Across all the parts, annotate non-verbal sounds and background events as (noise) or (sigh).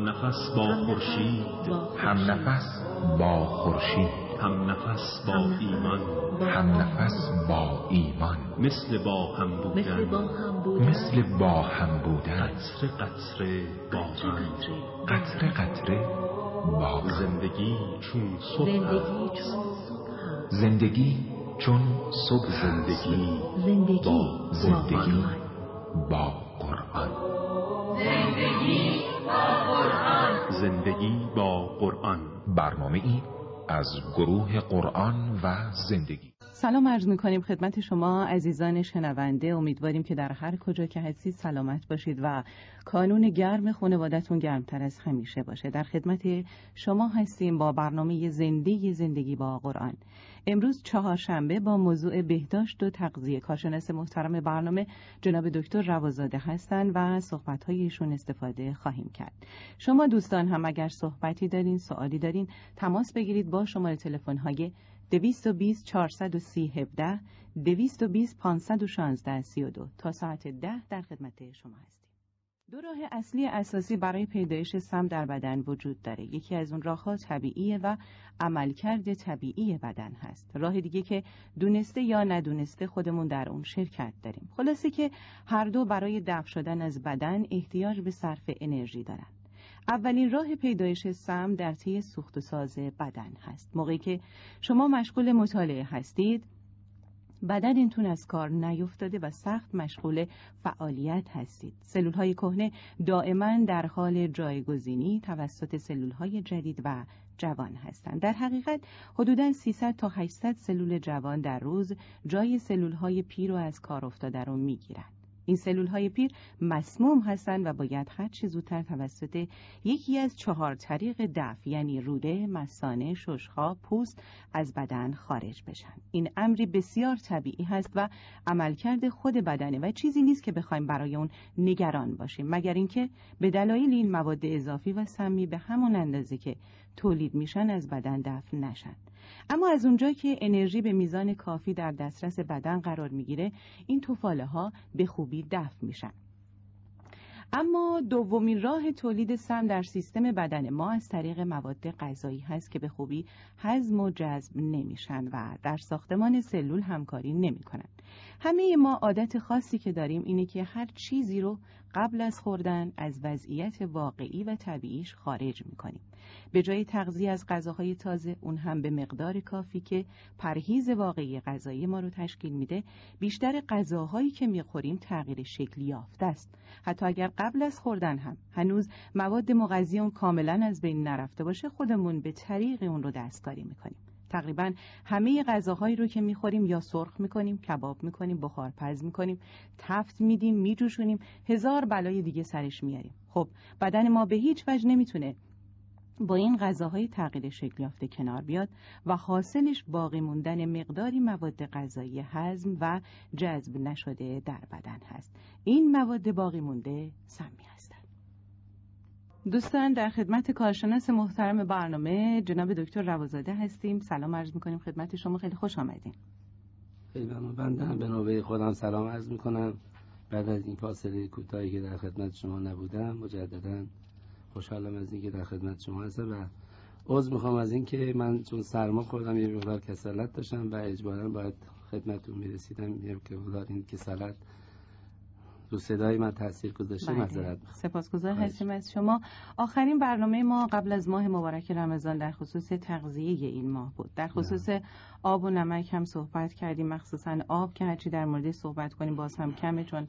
هم نفس با خورشید. هم نفس با خورشید. هم نفس با ایمان. هم نفس با ایمان. مثل با هم بودن. مثل با هم بودن. قطره قطره باران قطره قطره. با زندگی چون صبح زندگی چون صبح زندگی زندگی با زندگی با قرآن. زندگی با قرآن. برنامه ای از گروه قرآن و زندگی. سلام عرض می‌کنیم خدمت شما عزیزان شنونده. امیدواریم که در هر کجا که هستید سلامت باشید و کانون گرم خانوادتون گرمتر از همیشه باشه. در خدمت شما هستیم با برنامه زندگی زندگی با قرآن. امروز چهارشنبه با موضوع بهداشت و تغذیه. کارشناس محترم برنامه جناب دکتر روازاده هستند و صحبت ایشون استفاده خواهیم کرد. شما دوستان هم اگر صحبتی دارین سوالی دارین تماس بگیرید با شماره تلفن های 220 430 17 220 516 32 تا ساعت 10 در خدمت شما هستیم. دو راه اصلی اساسی برای پیدایش سم در بدن وجود داره. یکی از اون راهها طبیعیه و عملکرد طبیعی بدن هست. راه دیگه که دونسته یا ندونسته خودمون در اون شرکت داریم. خلاصه که هر دو برای دفع شدن از بدن احتیاج به صرف انرژی دارن. اولین راه پیدایش سم در طی سوخت و ساز بدن هست. موقعی که شما مشغول مطالعه هستید بدن اینتون از کار نیفتاده و سخت مشغول فعالیت هستید. سلول های کهنه دائما در حال جایگزینی توسط سلول های جدید و جوان هستند. در حقیقت حدودا 300 تا 800 سلول جوان در روز جای سلول های پیر و از کار افتاده رو می‌گیرند. این سلول های پیر مسموم هستند و باید هر چه زودتر توسط یکی از چهار طریق دفع یعنی روده، مسانه، ششها، پوست از بدن خارج بشن. این امری بسیار طبیعی هست و عملکرد خود بدنه و چیزی نیست که بخوایم برای اون نگران باشیم مگر اینکه به دلایل این مواد اضافی و سمی به همون اندازه که تولید میشن از بدن دفع نشن. اما از اونجا که انرژی به میزان کافی در دسترس بدن قرار می‌گیره این توفاله ها به خوبی دفع میشن اما دومین راه تولید سم در سیستم بدن ما از طریق مواد غذایی هست که به خوبی هضم و جذب نمیشن و در ساختمان سلول همکاری نمی‌کنن. همه ما عادت خاصی که داریم اینه که هر چیزی رو قبل از خوردن از وضعیت واقعی و طبیعیش خارج می‌کنیم. به جای تغذیه از غذاهای تازه اون هم به مقدار کافی که پرهیز واقعی غذایی ما رو تشکیل میده بیشتر غذاهایی که می‌خوریم تغییر شکلی یافته است. حتی اگر قبل از خوردن هم هنوز مواد مغذی اون کاملا از بین نرفته باشه خودمون به طریق اون رو دستکاری می‌کنیم. تقریبا همه غذاهایی رو که می‌خوریم یا سرخ می‌کنیم کباب می‌کنیم بخارپز می‌کنیم تفت میدیم میجوشونیم هزار بلای دیگه سرش میاریم خب بدن ما به هیچ وجه نمی‌تونه با این غذاهای تغییر شکل یافته کنار بیاد و حاصلش باقی موندن مقداری مواد غذایی هضم و جذب نشده در بدن هست. این مواد باقی مونده سمی هستند دوستان در خدمت کارشناس محترم برنامه جناب دکتر روازاده هستیم. سلام عرض می‌کنیم. خدمت شما خیلی خوش آمدیم خیلی ممنون بنده به نوبه خودم سلام عرض می‌کنم. بعد از این فاصله کوتاهی که در خدمت شما نبودم مجددا خوشحالم از اینکه در خدمت شما هستم و عذر می‌خوام از اینکه من چون سرما خوردم یه مقدار کسالت داشتم و اجبارا باید خدمتتون می‌رسیدم. که مقدار این کسالت رو صدای من تاثیر گذاشته بله. معذرت سپاسگزار هستیم از شما. آخرین برنامه ما قبل از ماه مبارک رمضان در خصوص تغذیه این ماه بود. در خصوص آب و نمک هم صحبت کردیم مخصوصا آب که هرچی در مورد صحبت کنیم باز هم کمه چون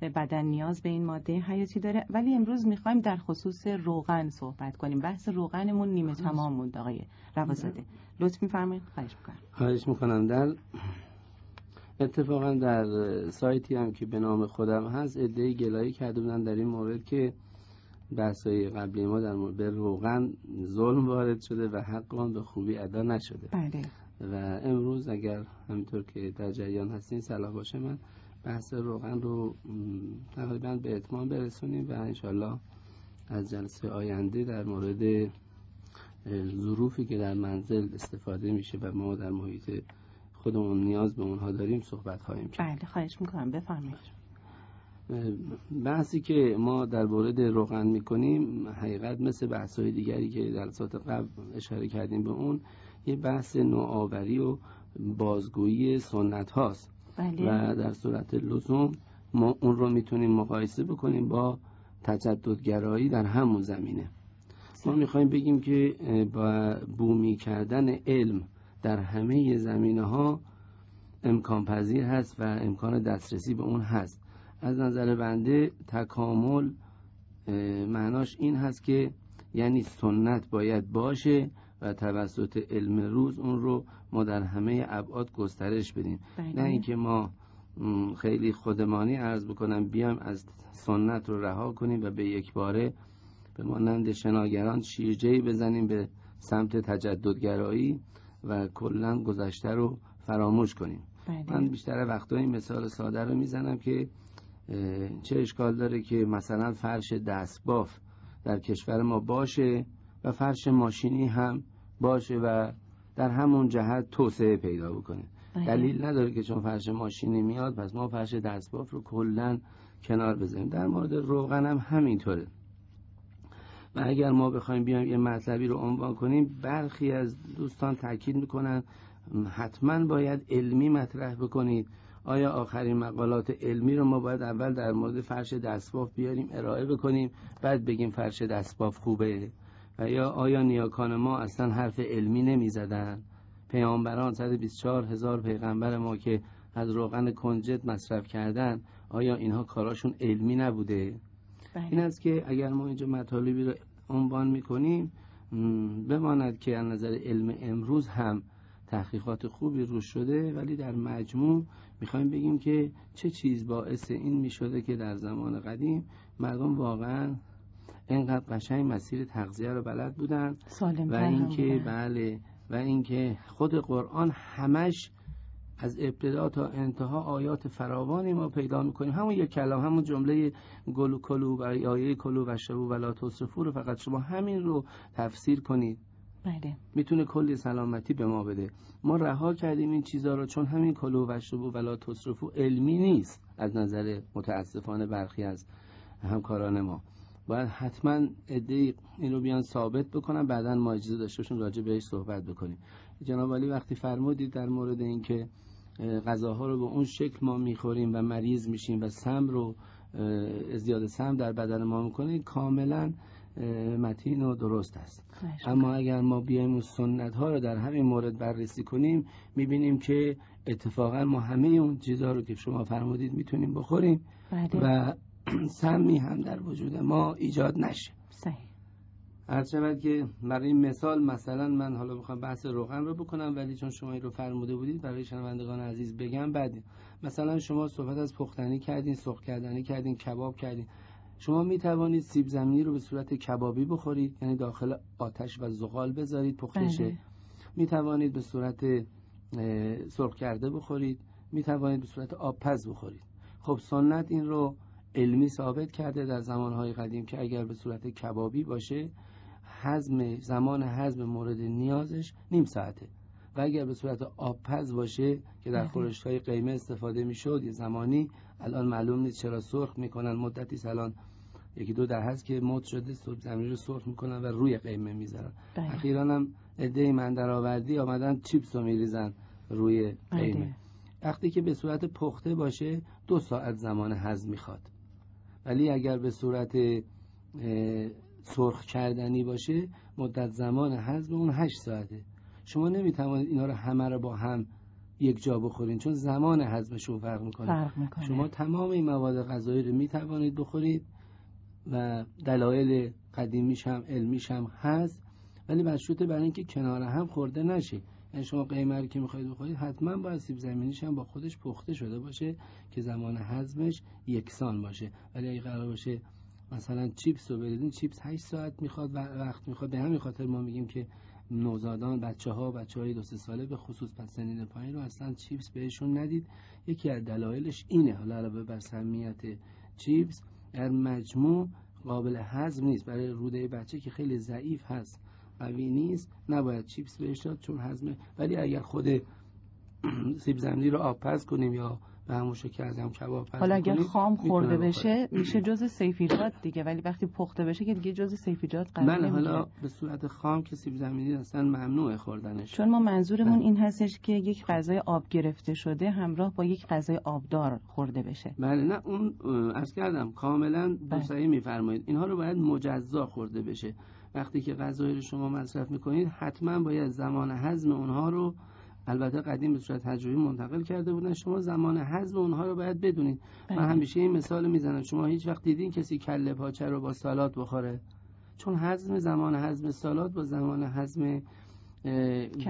بدن نیاز به این ماده حیاتی داره. ولی امروز می‌خوایم در خصوص روغن صحبت کنیم. بحث روغنمون نیمه تمام موند آقای روازاده لطف میفرمایید. خواهش می‌کنم. خواهش می‌کنم. در اتفاقا در سایتی هم که به نام خودم هست ادعای گلایی کرده بودن در این مورد که بحثای قبلی ما در مورد به روغن ظلم وارد شده و حق آن به خوبی ادا نشده. بله. و امروز اگر همینطور که در جریان هستین صلاح باشه. من بحث روغن رو تقریبا به اتمام برسونیم و انشالله از جلسه آینده در مورد ظروفی که در منزل استفاده میشه و ما در محیط خودمون نیاز به اونها داریم صحبت خواهیم کرد. بله خواهش می‌کنم. بفرمایید. بحثی که ما در مورد روغن می‌کنیم حقیقت مثل بحث های دیگری که در ساعت قبل اشاره کردیم به اون یه بحث نوآوری و بازگویی سنت هاست بله. و در صورت لزوم ما اون رو می‌تونیم مقایسه بکنیم با تجددگرایی در همون زمینه. ما می‌خوایم بگیم که با بومی کردن علم در همه زمینه ها امکان پذیر هست و امکان دسترسی به اون هست. از نظر بنده تکامل معناش این هست که یعنی سنت باید باشه و توسط علم روز اون رو ما در همه ابعاد گسترش بدیم. بله. نه اینکه ما خیلی خودمانی عرض بکنم بیایم از سنت رو رها کنیم و به یک باره به مانند شناگران شیرجهی بزنیم به سمت تجددگرایی و کلا گذشته رو فراموش کنیم. من بله بیشتر وقتا این مثال ساده رو می‌زنم که چه اشکال داره که مثلا فرش دستباف در کشور ما باشه و فرش ماشینی هم باشه و در همون جهت توسعه پیدا بکنه. بله. دلیل نداره که چون فرش ماشینی میاد پس ما فرش دستباف رو کلا کنار بذاریم در مورد روغن هم همینطوره. و اگر ما بخوایم بیایم یه مطلبی رو عنوان کنیم برخی از دوستان تاکید می‌کنن حتما باید علمی مطرح بکنید. آیا آخرین مقالات علمی رو ما باید اول در مورد فرش دستباف بیاریم ارائه بکنیم بعد بگیم فرش دستباف خوبه؟ و یا آیا نیاکان ما اصلا حرف علمی نمی زدن پیامبران 124 هزار پیغمبر ما که از روغن کنجد مصرف کردن آیا اینها کاراشون علمی نبوده؟ این بله است که اگر ما اینجا مطالبی رو عنوان می‌کنیم بماند که از نظر علم امروز هم تحقیقات خوبی روش شده ولی در مجموع می‌خوایم بگیم که چه چیز باعث این می‌شده که در زمان قدیم مردم واقعا اینقدر قشنگ مسیر تغذیه رو بلد بودن سالم و اینکه. بله و اینکه خود قرآن همش از ابتدا تا انتها آیات فراوانی ما پیدا می‌کنیم. همون یک کلام همون جمله گلو کلو و آیه کلو و شبو ولا تصرفو رو فقط شما همین رو تفسیر کنید. بله. می‌تونه کلی سلامتی به ما بده. ما رها کردیم این چیزها رو چون همین کلو و شبو ولا تصرفو علمی نیست از نظر متاسفانه برخی از همکاران ما. باید حتما ادهی این رو بیان ثابت بکنن بعدا ما اجازه داشته باشیم راجع بهش صحبت بکنیم. جناب علی وقتی فرمودید در مورد اینکه اه، غذاها رو به اون شکل ما می‌خوریم و مریض میشیم و سم رو زیاد سم در بدن ما می‌کنه کاملا متین و درست است. اما اگر ما بیایم اون سنت ها رو در همین مورد بررسی کنیم می‌بینیم که اتفاقا ما همه اون چیزها رو که شما فرمودید می‌تونیم بخوریم بله. و (clears throat) سمی هم در وجود ما ایجاد نشه. صحیح. هر شود که برای مثال مثلا من حالا می‌خوام بحث روغن رو بکنم ولی چون شما این رو فرموده بودید برای شنوندگان عزیز بگم بعد مثلا شما صحبت از پختنی کردین سرخ کردنی کردین کباب کردین. شما می توانید سیب زمینی رو به صورت کبابی بخورید یعنی داخل آتش و زغال بذارید پخته شه بله. می توانید به صورت سرخ کرده بخورید. می توانید به صورت آبپز بخورید. خب سنت این رو علمی ثابت کرده در زمانهای قدیم که اگر به صورت کبابی باشه هضم زمان هضم مورد نیازش نیم ساعته. و اگر به صورت آبپز باشه که در بله. خورشت های قیمه استفاده می‌شد یه زمانی الان معلوم نیست چرا سرخ می‌کنن. مدتی الان یکی دو در هست که مد شده سرخ زمینی رو سرخ می‌کنن و روی قیمه می‌ذارن. بله. اخیرا هم عده من درآوردی آمدن چیپس رو میریزن روی قیمه. وقتی که به صورت پخته باشه دو ساعت زمان هضم می‌خواد. ولی اگر به صورت سرخ کردنی باشه مدت زمان هضم اون هشت ساعته. شما نمی‌توانید اینا رو همه رو با هم یک جا بخورین چون زمان هضمشون فرق می‌کنه. فرق می‌کنه. شما تمام این مواد غذایی رو می‌توانید بخورید و دلایل قدیمیش هم علمیش هم هست ولی مشروطه برای اینکه کنار هم خورده نشه. یعنی شما قیمه رو که می‌خواید بخورید حتما باید سیب زمینیش هم با خودش پخته شده باشه که زمان هضمش یکسان باشه. ولی اگه قرار باشه مثلا چیپس رو بریزین چیپس 8 ساعت می‌خواد و وقت می‌خواد. به همین خاطر ما میگیم که نوزادان بچه ها بچه های دو سه ساله به خصوص پس سنین پایین رو اصلا چیپس بهشون ندید. یکی از دلایلش اینه حالا علاوه بر سمیت چیپس در مجموع قابل هضم نیست. برای روده بچه که خیلی ضعیف هست. قوی نیست نباید چیپس بهش داد چون هضمه ولی اگر خود (clears throat) سیب زمینی رو آبپز کنیم یا و همونشو که هم کباب حالا اگر خام خورده بشه میشه جز سیفیجات دیگه ولی وقتی پخته بشه که دیگه جز سیفیجات قرار بله حالا به صورت خام که سیب زمینی اصلا ممنوع خوردنش. چون ما منظورمون این هستش که یک غذای آب گرفته شده همراه با یک غذای آبدار خورده بشه. بله نه اون از کردم کاملا بله. میفرمایید. اینها رو باید مجزا خورده بشه. وقتی که غذایی رو شما مصرف می‌کنید حتما باید زمان هضم اونها رو البته قدیم به صورت تجربی منتقل کرده بودن شما زمان هضم اونها رو باید بدونید. من بله. همیشه این مثال می‌زنم. شما هیچ وقت دیدین کسی کله پاچه رو با سالات بخوره؟ چون هضم زمان هضم سالات با زمان هضم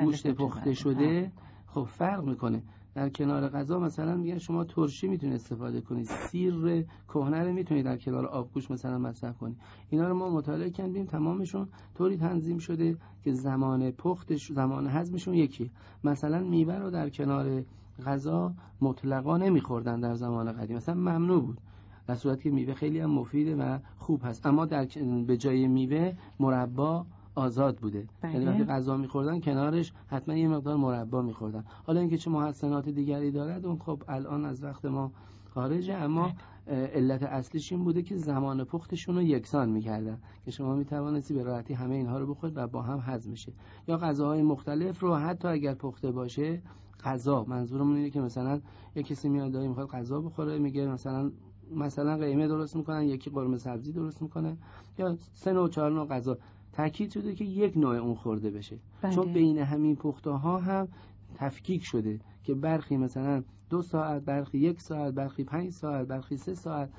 گوشت پخته شده خب فرق می‌کنه. در کنار غذا مثلا میگن شما ترشی می‌تونید استفاده کنید سیر کهنه رو می‌تونید در کنار آبگوش مثلا مصرف کنید اینا رو ما مطالعه کردیم تمامشون طوری تنظیم شده که زمان پختش زمان هضمشون یکی. مثلا میوه رو در کنار غذا مطلقا نمیخوردن در زمان قدیم. مثلا ممنوع بود در صورتی که میوه خیلی هم مفیده و خوب هست. اما در به جای میوه مربا آزاد بوده. بله. یعنی وقتی غذا میخوردن کنارش حتما یه مقدار مربا میخوردن. حالا اینکه چه محسنات دیگری دارد اون خب الان از وقت ما خارجه اما بله. علت اصلیش این بوده که زمان پختشون رو یکسان می‌کردن که شما می‌توانستی به راحتی همه اینها رو بخورید و با هم هضم میشه یا غذاهای مختلف رو حتی اگر پخته باشه غذا. منظورمون اینه که مثلا یه کسی میاد داره می‌خواد غذا بخوره میگه مثلا مثلا قیمه درست می‌کنن یکی قرمه سبزی درست می‌کنه یا سه نوع چهار نوع غذا. تاکید شده که یک نوع اون خورده بشه بله. چون بین همین پخته ها هم تفکیک شده که برخی مثلا دو ساعت برخی یک ساعت برخی پنج ساعت برخی سه ساعت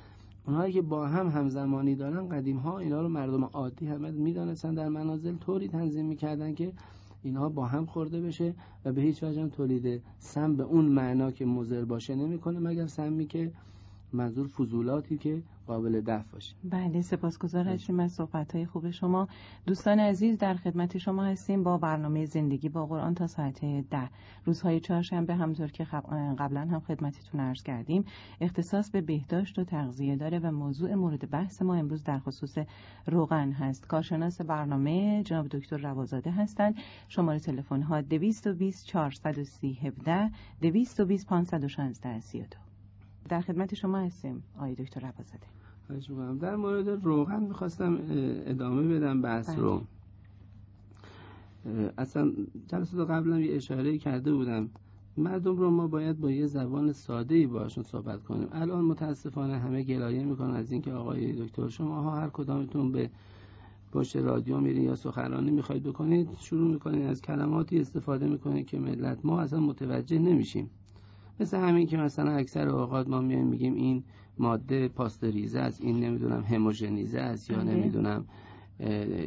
اونهایی که با هم همزمانی دارن قدیم ها اینا رو مردم عادی همه می‌دانستن در منازل طوری تنظیم می‌کردن که اینها با هم خورده بشه و به هیچ وجه تولید سم به اون معنا که مضر باشه نمی‌کنه مگر سمی که منظور فضولاتی که قابل دفع باشه. بله سپاسگزار هستیم از صحبت های خوب شما. دوستان عزیز در خدمت شما هستیم با برنامه زندگی با قرآن تا ساعت ده. روزهای چهارشنبه همطور که قبلا هم خدمتتون عرض کردیم اختصاص به بهداشت و تغذیه داره و موضوع مورد بحث ما امروز در خصوص روغن هست. کارشناس برنامه جناب دکتر روازاده هستند. شماره تلفن ها 220 430 17 220 516 32 در خدمت شما هستیم آقای دکتر عبازاده در مورد روغن می‌خواستم ادامه بدم بحث رو. بله. اصلا جلسات قبلا یه اشاره کرده بودم. مردم رو ما باید با یه زبان ساده ای باشون صحبت کنیم. الان متاسفانه همه گلایه می‌کنن از اینکه آقای دکتر شما ها هر کدامتون به پشت رادیو میرین یا سخنرانی می‌خواید بکنید شروع می‌کنید از کلماتی استفاده می‌کنید که ملت ما اصلا متوجه نمیشیم. مثل همین که مثلا اکثر اوقات ما میایم میگیم این ماده پاستریزه است این نمی‌دونم هموژنیزه است یا بله. نمی‌دونم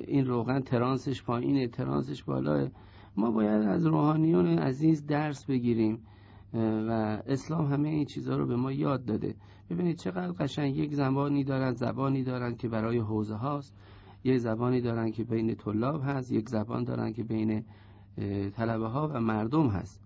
این روغن ترانسش پایینه ترانسش بالاه ما باید از روحانیون عزیز درس بگیریم و اسلام همه این چیزها رو به ما یاد داده. ببینید چقدر قشنگ یک زبانی دارن زبانی دارن که برای حوزه هاست یک زبانی دارن که بین طلاب هست یک زبان دارن که بین طلبه ها و مردم هست.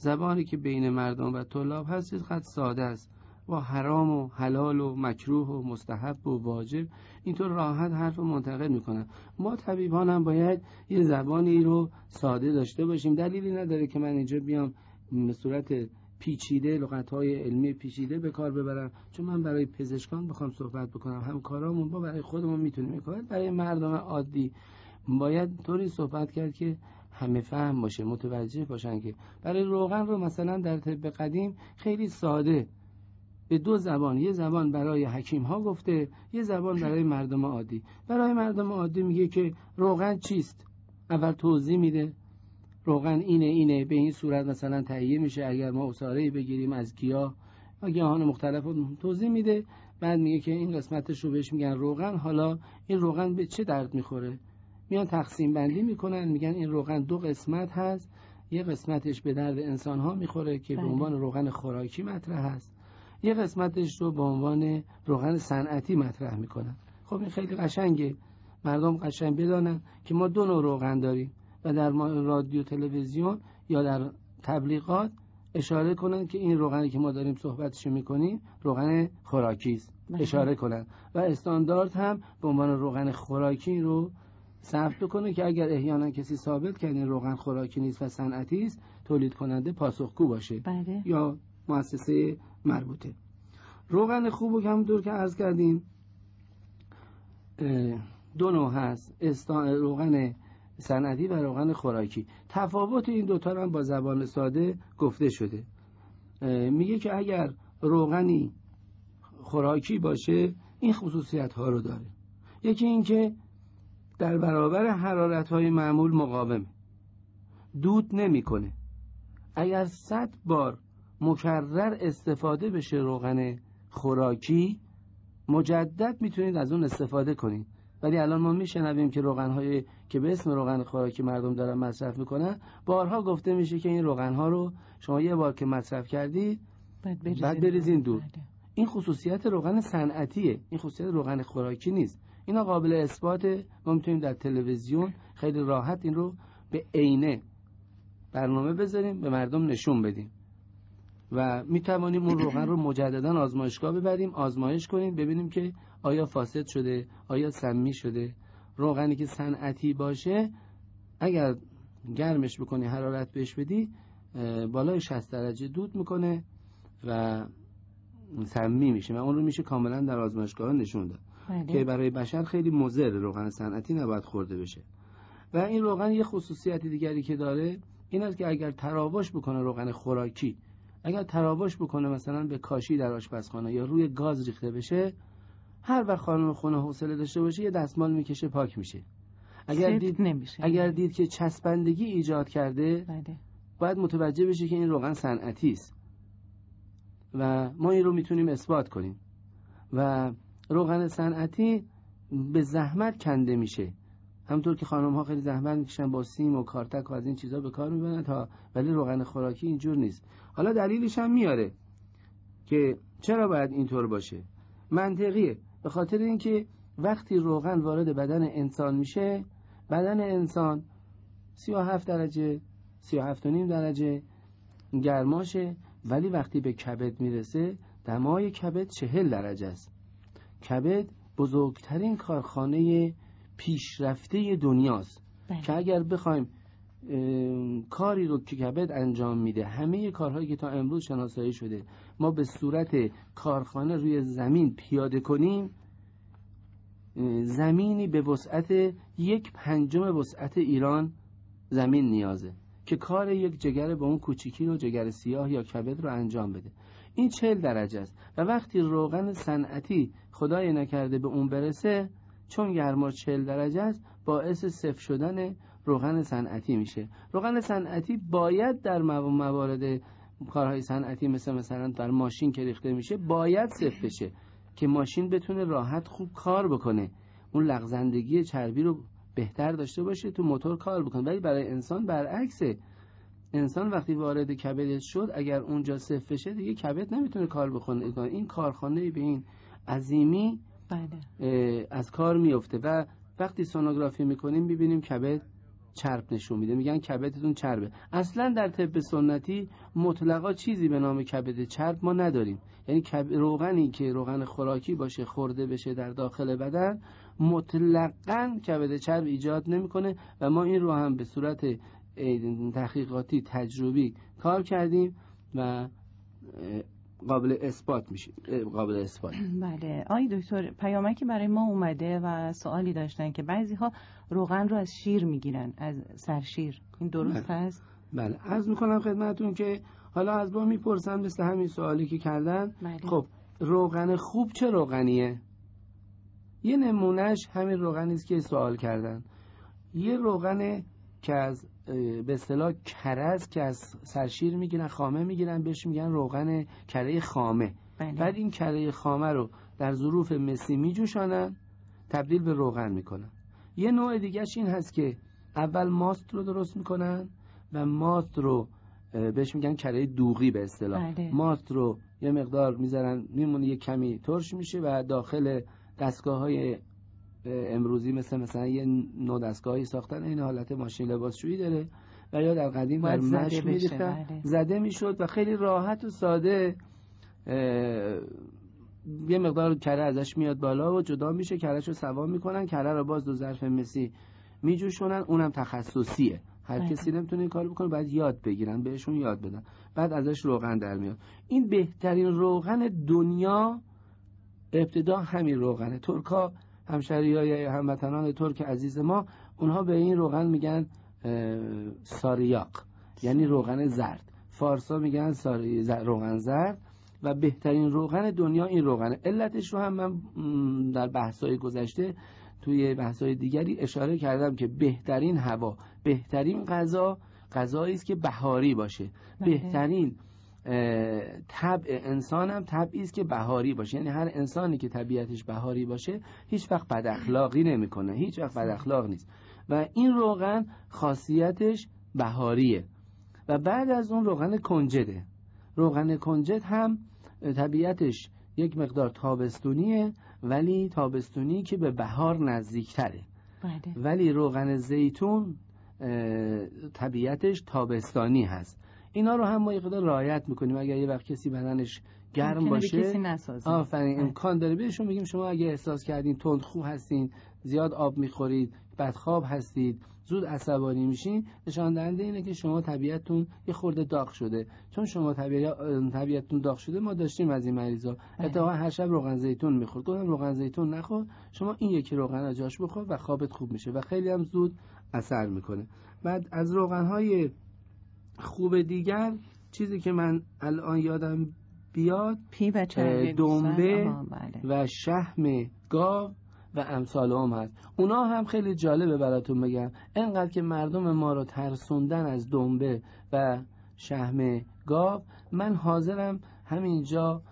زبانی که بین مردم و طلاب هست خط ساده است. با حرام و حلال و مکروه و مستحب و واجب اینطور راحت حرف منتقل می‌کنن. ما طبیبان هم باید یه زبانی رو ساده داشته باشیم. دلیلی نداره که من اینجا بیام به صورت پیچیده لغت های علمی پیچیده به کار ببرم. چون من برای پزشکان بخوام صحبت بکنم. هم کارامون با برای خودمون می‌تونیم. برای مردم عادی باید طوری صحبت کرد که همه فهم باشه متوجه باشن که برای روغن رو مثلا در طب قدیم خیلی ساده به دو زبان یه زبان برای حکیم ها گفته یه زبان برای مردم عادی. برای مردم عادی میگه که روغن چیست؟ اول توضیح میده. روغن اینه اینه به این صورت مثلا تهیه میشه اگر ما اصاره بگیریم از گیاه و گیاهان مختلف توضیح میده. بعد میگه که این قسمتش رو بهش میگن روغن. حالا این روغن به چه درد می‌خوره؟ میان تقسیم بندی می‌کنن میگن این روغن دو قسمت هست. یه قسمتش به درد انسان ها می‌خوره که به بله. عنوان روغن خوراکی مطرح هست. یه قسمتش رو به عنوان روغن صنعتی مطرح می‌کنن. خب این خیلی قشنگه. مردم قشنگ بدانن که ما دو نوع روغن داریم و در رادیو تلویزیون یا در تبلیغات اشاره کنن که این روغنی که ما داریم صحبتش می‌کنیم روغن خوراکی است. بله. اشاره کنن. و استاندارد هم به عنوان روغن خوراکی رو ثبت کنه که اگر احیانا کسی ثابت کرد این روغن خوراکی نیست و صنعتی است تولید کننده پاسخگو باشه بله. یا مؤسسه مربوطه. روغن خوب و همونطور که عرض کردیم دو نوع هست روغن صنعتی و روغن خوراکی. تفاوت این دوتا هم با زبان ساده گفته شده. میگه که اگر روغنی خوراکی باشه این خصوصیت ها رو داره. یکی اینکه در برابر حرارت های معمول مقاومه. دود نمی‌کنه. اگر صد بار مکرر استفاده بشه روغن خوراکی مجدد می‌تونید از اون استفاده کنید. ولی الان ما میشنویم که روغن های که به اسم روغن خوراکی مردم دارن مصرف می‌کنن بارها گفته میشه که این روغن ها رو شما یه بار که مصرف کردید بعد بریزین. دور بله. این خصوصیت روغن صنعتیه. این خصوصیت روغن خوراکی نیست. اینا قابل اثباته ما می‌تونیم در تلویزیون خیلی راحت این رو به عینه برنامه بذاریم به مردم نشون بدیم. و می توانیم اون روغن رو مجددا آزمایشگاه ببریم آزمایش کنیم ببینیم که آیا فاسد شده آیا سمی شده. روغنی که صنعتی باشه اگر گرمش بکنی حرارت بهش بدی بالای 60 درجه دود می‌کنه و سمی میشه و اون رو میشه کاملا در آزمایشگاه نشون داد. بله. که برای بشر خیلی مضر روغن صنعتی نباید خورده بشه. و این روغن یه خصوصیت دیگری که داره این است که اگر تراوش بکنه روغن خوراکی اگر تراوش بکنه مثلا به کاشی در آشپزخانه یا روی گاز ریخته بشه هر وقت خانم خونه حوصله داشته باشه یه دستمال می‌کشه پاک میشه. اگر دید نمیشه. اگر دید که چسبندگی ایجاد کرده بله. باید متوجه بشه که این روغن صنعتی است. و ما این رو می‌تونیم اثبات کنیم. و روغن صنعتی به زحمت کنده میشه. همطور که خانم ها خیلی زحمت می‌کشن با سیم و کارتک و از این چیزا به کار می‌برن تا ولی روغن خوراکی اینجور نیست. حالا دلیلش هم میاره که چرا باید اینطور باشه؟ منطقیه. به خاطر اینکه وقتی روغن وارد بدن انسان میشه بدن انسان 37 درجه 37 نیم درجه گرماشه ولی وقتی به کبد می‌رسه دمای کبد چهل درجه است. کبد بزرگترین کارخانه پیشرفته دنیاست بله. که اگر بخوایم کاری رو که کبد انجام میده همه کارهایی که تا امروز شناسایی شده ما به صورت کارخانه روی زمین پیاده کنیم زمینی به وسعت یک پنجم وسعت ایران زمین نیازه که کار یک جگر با اون کوچیکی رو جگر سیاه یا کبد رو انجام بده این چهل درجه است. و وقتی روغن صنعتی خدای نکرده به اون برسه چون گرما چهل درجه است باعث صفر شدن روغن صنعتی میشه. روغن صنعتی باید در موارد کارهای صنعتی مثل مثلا در ماشین که ریخته میشه باید صفر بشه که ماشین بتونه راحت خوب کار بکنه. اون لغزندگی چربی رو بهتر داشته باشه تو موتور کار بکنه. ولی برای انسان برعکسه. انسان وقتی وارد کبدش شد اگر اونجا صفر بشه دیگه کبد نمی‌تونه کار بکنه. این کارخانه به این عظیمی بله. از کار میفته و وقتی سونوگرافی می‌کنیم می‌بینیم کبد چرب نشون میده. میگن کبدتون چربه. اصلا در طب سنتی مطلقا چیزی به نام کبد چرب ما نداریم. یعنی روغنی که روغن خوراکی باشه خورده بشه در داخل بدن مطلقا کبد چرب ایجاد نمی‌کنه و ما این رو هم به صورت تحقیقاتی تجربی کار کردیم و قابل اثبات میشه قابل اثبات. (clears throat) بله. آی دکتر پیامکی برای ما اومده و سوالی داشتن که بعضی ها روغن رو از شیر می‌گیرن از سرشیر. این درست بله. هست؟ بله. عرض می‌کنم خدمتون که حالا از ما می‌پرسن مثل همین سوالی که کردن. بله. خب روغن خوب چه روغنیه؟ یه نمونهش همین روغنی است که سوال کردن. یه روغن که از به اصطلاح کرز که از سرشیر می‌گیرن خامه می‌گیرن بهش میگن روغن کره خامه بله. بعد این کره خامه رو در ظروف مسی میجوشانن تبدیل به روغن می‌کنن یه نوع دیگهش این هست که اول ماست رو درست می‌کنن و ماست رو بهش میگن کره دوغی به اصطلاح بله. ماست رو یه مقدار می‌ذارن میمونه یه کمی ترش میشه و داخل دستگاه های امروزی مثل مثلا یه نو دستگاهی ساختن این حالت ماشین لباسشویی داره و یا در قدیم در مشک میریختن. بله. زده می‌شد و خیلی راحت و ساده یه مقدار کره ازش میاد بالا و جدا میشه کرهش رو سوا می‌کنن کره رو باز دو ظرف مسی میجوشونن اونم تخصصیه. هر بله. کسی نمی‌تونه این کارو بکنه باید یاد بگیرن بهشون یاد بدن. بعد ازش روغن در میاد. این بهترین روغن دنیا ابتدا همین روغنه. ترکا همشهری های هموطنان ترک عزیز ما اونها به این روغن میگن ساریاق یعنی روغن زرد. فارسا میگن ساری روغن زرد. و بهترین روغن دنیا این روغنه. علتش رو هم من در بحث‌های گذشته توی بحث‌های دیگری اشاره کردم که بهترین هوا بهترین غذا غذایی است که بهاری باشه. بله. بهترین طبع انسان هم طبعی است که بهاری باشه. یعنی هر انسانی که طبیعتش بهاری باشه هیچ وقت بد اخلاقی نمی‌کنه. هیچ وقت بد اخلاق نیست. و این روغن خاصیتش بهاریه. و بعد از اون روغن کنجده. روغن کنجد هم طبیعتش یک مقدار تابستونیه ولی تابستونی که به بهار نزدیکتره. بله. ولی روغن زیتون طبیعتش تابستانی هست. اینا رو هم ما یه قدر رعایت می‌کنیم. اگر یه وقت کسی بدنش گرم باشه کسی آفرین. امکان داره. بهشون میگیم شما اگه احساس کردین تندخو هستین زیاد آب می‌خورید بدخواب هستید زود عصبانی میشین نشان دهنده اینه که شما طبیعتتون یه خورده داغ شده. چون شما طبیعت طبیعتتون داغ شده ما داشتیم از این مریضا. بله. اتفاقا هر شب روغن زیتون می‌خورد. گفتم روغن زیتون نخور شما این یکی روغن رو جاش بخور و خوابت خوب میشه و خیلی هم زود اثر می‌کنه. بعد از روغن های خوب دیگر چیزی که من الان یادم بیاد پی و دنبه بله. و شحم گاو و امثال هم هست. اونا هم خیلی جالبه براتون بگم. انقدر که مردم ما رو ترسوندن از دنبه و شحم گاو من حاضرم همینجا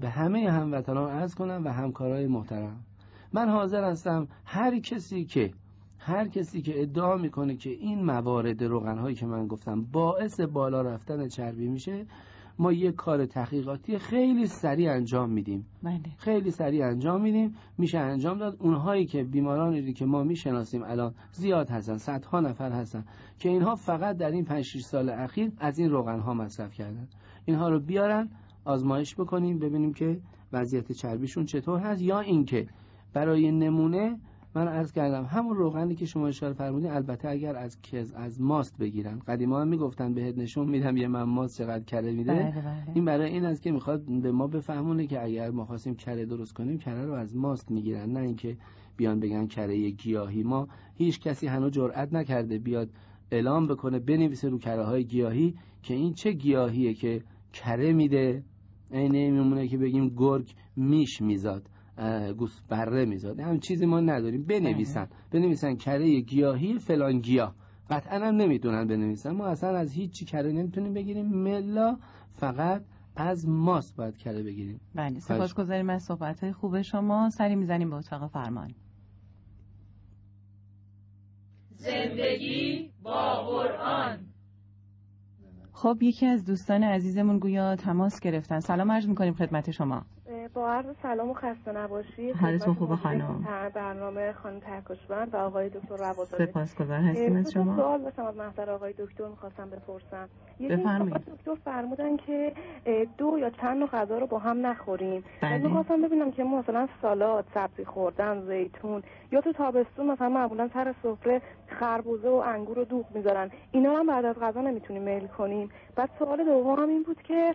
به همه هموطنان عرض کنم و همکارای محترم. من حاضر هستم هر کسی که هر کسی که ادعا می‌کنه که این موارد روغن هایی که من گفتم باعث بالا رفتن چربی میشه ما یک کار تحقیقاتی خیلی سریع انجام میدیم. بله. خیلی سریع انجام میدیم. میشه انجام داد. اونهایی که بیمارانی که ما می‌شناسیم الان زیاد هستن صدها نفر هستن که اینها فقط در این 5 6 سال اخیر از این روغن ها مصرف کردن. اینها رو بیارن آزمایش بکنیم ببینیم که وضعیت چربیشون چطور هست یا اینکه برای نمونه من عرض کردم همون روغنی که شما اشاره فرمودین البته اگر از کز از ماست بگیرن. قدیما هم می‌گفتن بهت نشون میدم یه من ماست چقدر کره میده. بله بله. این برای این است که می‌خواد به ما بفهمونه که اگر ما خواستیم کره درست کنیم کره رو از ماست می‌گیرن. نه اینکه بیان بگن کره گیاهی. ما هیچ کسی هنوز جرئت نکرده بیاد اعلام بکنه بنویسه رو کره های گیاهی که این چه گیاهیه که کره میده. عین میمونه که بگیم گرگ میش میزاد. اه، گوس بره میزاد هم چیزی ما نداریم. بنویسن. بنویسن کره گیاهی فلان گیاه. قطعا هم نمی‌دونن بنویسن. ما اصلا از هیچی کره نمی‌تونیم بگیریم. ملا فقط از ماست باید کره بگیریم. بله سپاسگزاریم از صحبت های خوب شما. سری می‌زنیم به اتاق فرمان. زندگی با قرآن. خب یکی از دوستان عزیزمون گویا تماس گرفتن. سلام عرض می‌کنیم خدمت شما. با عرض سلام و خسته نباشید حالتون خوبه خانم؟ برنامه خانم ترکشبند و آقای دکتر روازاده سپاسگزار هستیم از شما؟ سوال داشتم از محضر آقای دکتر می‌خواستم بپرسم. بفرمایید. دکتر فرمودن که دو یا چند نوع غذا رو با هم نخوریم. بله. می‌خواستم ببینم که مثلا سالاد سبزی خوردن زیتون یا تو تابستون مثلا معمولا سر سفره خربوزه و انگور رو دوغ می‌ذارن. اینا رو هم بعد از غذا نمی‌تونیم میل کنیم. بعد سوال دوم هم این بود که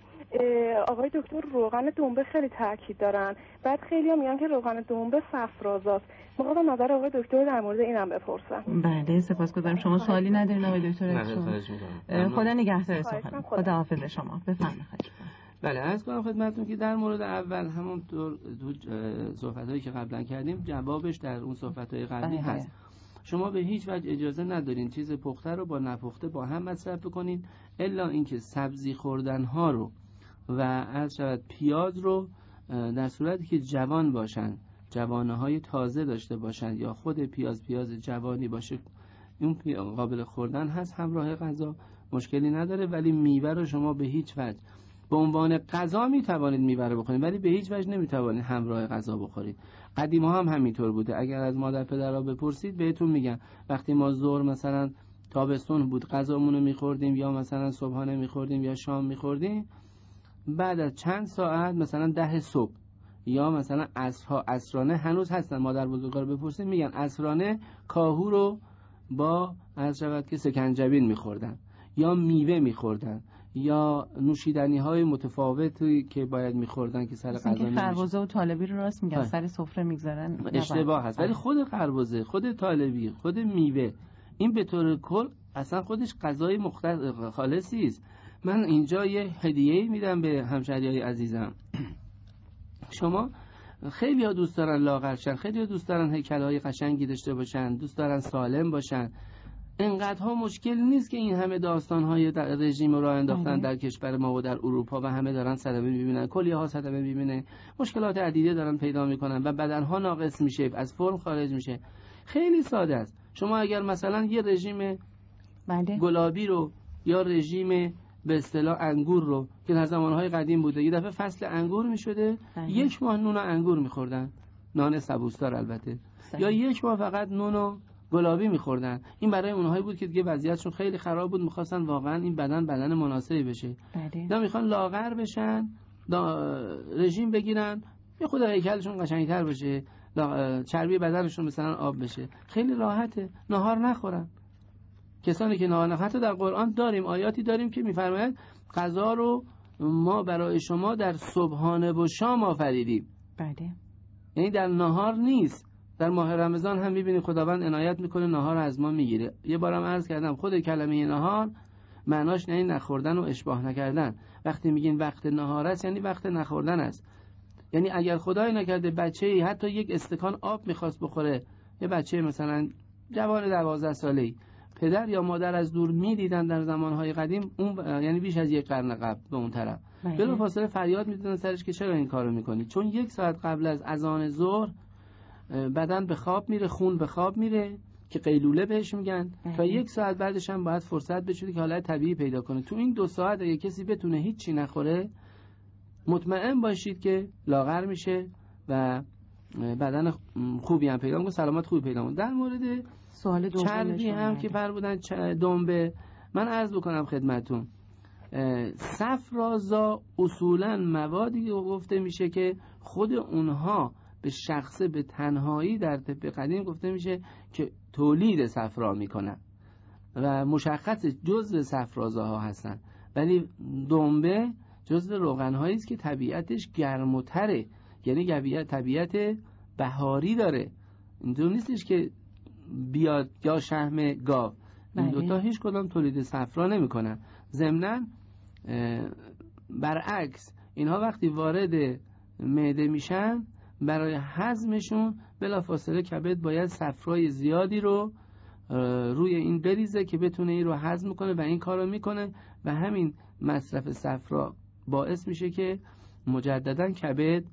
آقای دکتر روغن دنبه خیلی تاکید دارن. بعد خیلی هم میگن که روغن دنبه صفرازاست. می‌خواستم نظر آقای دکتر در مورد اینم بپرسم بله سپاسگزارم. شما سوالی ندارین آقای دکتر بله، خدا نگهدار می‌کنم. خدا. حافظ شما. بفرمایید. بله عرض کنم خدمتتون که در مورد اول همون طور صحبت هایی که قبلا کردیم جوابش در اون صحبت های قبلی بله. هست. شما به هیچ وجه اجازه ندارین چیز پخته رو با نپخته با هم مصرف بکنین الا اینکه سبزی خوردن ها رو. و از شود پیاز رو در صورتی که جوان باشن جوانه های تازه داشته باشن یا خود پیاز پیاز جوانی باشه اون قابل خوردن هست همراه غذا مشکلی نداره ولی میوه رو شما به هیچ وجه به عنوان غذا می توانید میوه بخورید ولی به هیچ وجه نمی توانید همراه غذا بخورید. قدیما هم همینطور بوده. اگر از مادر پدرها بپرسید بهتون میگن. وقتی ما ظهر مثلا تابستون بود غذامون رو میخوردیم یا مثلا صبحانه میخوردیم یا شام میخوردیم بعد از چند ساعت مثلا ده صبح یا مثلا عصرها عصرانه هنوز هستن. مادر بزرگا رو بپرسید میگن عصرانه کاهو رو با از شود که سکنجبین میخوردن یا میوه میخوردن. یا نوشیدنی های متفاوتی که باید میخوردن که سر غذا که خربزه و طالبی رو راست میگن های. سر سفره می‌گذارن. اشتباه هست. ولی خود خربزه خود طالبی خود میوه این به طور کل اصلا خودش غذای مختص خالصی است. من اینجا یه هدیه میدم به همشهری عزیزم. (clears throat) شما خیلی ها دوست دارن لاغرشن خیلی ها دوست دارن هیکل های قشنگی داشته باشن دوست دارن سالم باشن. انقدرها مشکل نیست که این همه داستان های رژیم رو انداختن بله. در کشور ما و در اروپا و همه دارن صدمه می‌بینن کلیه ها صدمه می‌بینه مشکلات عدیده دارن پیدا می‌کنن و بدن ها ناقص میشه از فرم خارج میشه خیلی ساده است شما اگر مثلا یه رژیم بله گلابی رو یا رژیم به اصطلاح انگور رو که در زمانهای قدیم بوده یه دفعه فصل انگور می‌شده بله. یک ماه نون و انگور میخوردن نان سبوستار البته صحیح. یا یک ماه فقط نون و گلابی میخوردن. این برای اونهایی بود که دیگه وضعیتشون خیلی خراب بود می‌خواستن واقعا این بدن بدن مناسبی بشه. بله. یا می‌خوان لاغر بشن رژیم بگیرن یه خود هیکلشون قشنگتر بشه چربی بدنشون مثلا آب بشه. خیلی راحته. نهار نخورن. کسانی که نهار نخورن حتی در قرآن داریم آیاتی داریم که میفرماید غذا رو ما برای شما در صبحانه و شام آفریدیم. بله. یعنی در نهار نیست. در ماه رمضان هم می‌بینید خداوند عنایت می‌کنه نهار از ما می‌گیره. یه بارم عرض کردم خود کلمه نهار معناش یعنی نخوردن و اشباه نکردن. وقتی میگین وقت نهار است یعنی وقت نخوردن است. یعنی اگر خدای نکرده بچه ای حتی یک استکان آب می‌خواست بخوره یه بچه مثلا جوان دوازده ساله ای پدر یا مادر از دور می‌دیدن در زمانهای قدیم اون یعنی بیش از یک قرن قبل به اون طرف. بله. بلا فاصله فریاد می‌زنن سرش که چرا این کارو می‌کنی؟ چون یک ساعت قبل از اذان ظهر بدن به خواب میره خون به خواب میره که قیلوله بهش میگن. تا یک ساعت بعدش هم باید فرصت بشه که حالت طبیعی پیدا کنه. تو این دو ساعت اگه کسی بتونه هیچی نخوره مطمئن باشید که لاغر میشه و بدن خوبی هم پیدا می‌کنه سلامت خوبی پیدا می‌کنه. در مورد سوال چربی هم که فرمودن چ- دنبه من عرض بکنم خدمتون اه، صفرازا اصولا موادی گفته میشه که خود اونها به شخصه به تنهایی در طب قدیم گفته میشه که تولید صفرا می‌کنن و مشخص جزء صفرازاها هستن. ولی دنبه جزء روغنهایی است که طبیعتش گرم و تره. یعنی طبیعت طبیعت بهاری داره. اینطور نیستش که بیاد یا شهم گاو. این بله. دوتا هیچ کدام تولید صفرا نمی‌کنن. ضمنا برعکس اینها وقتی وارد معده میشن برای هضمشون بلافاصله کبد باید صفرای زیادی رو روی این بریزه که بتونه این رو هضم کنه و این کار رو می‌کنه و همین مصرف صفرا باعث میشه که مجددا کبد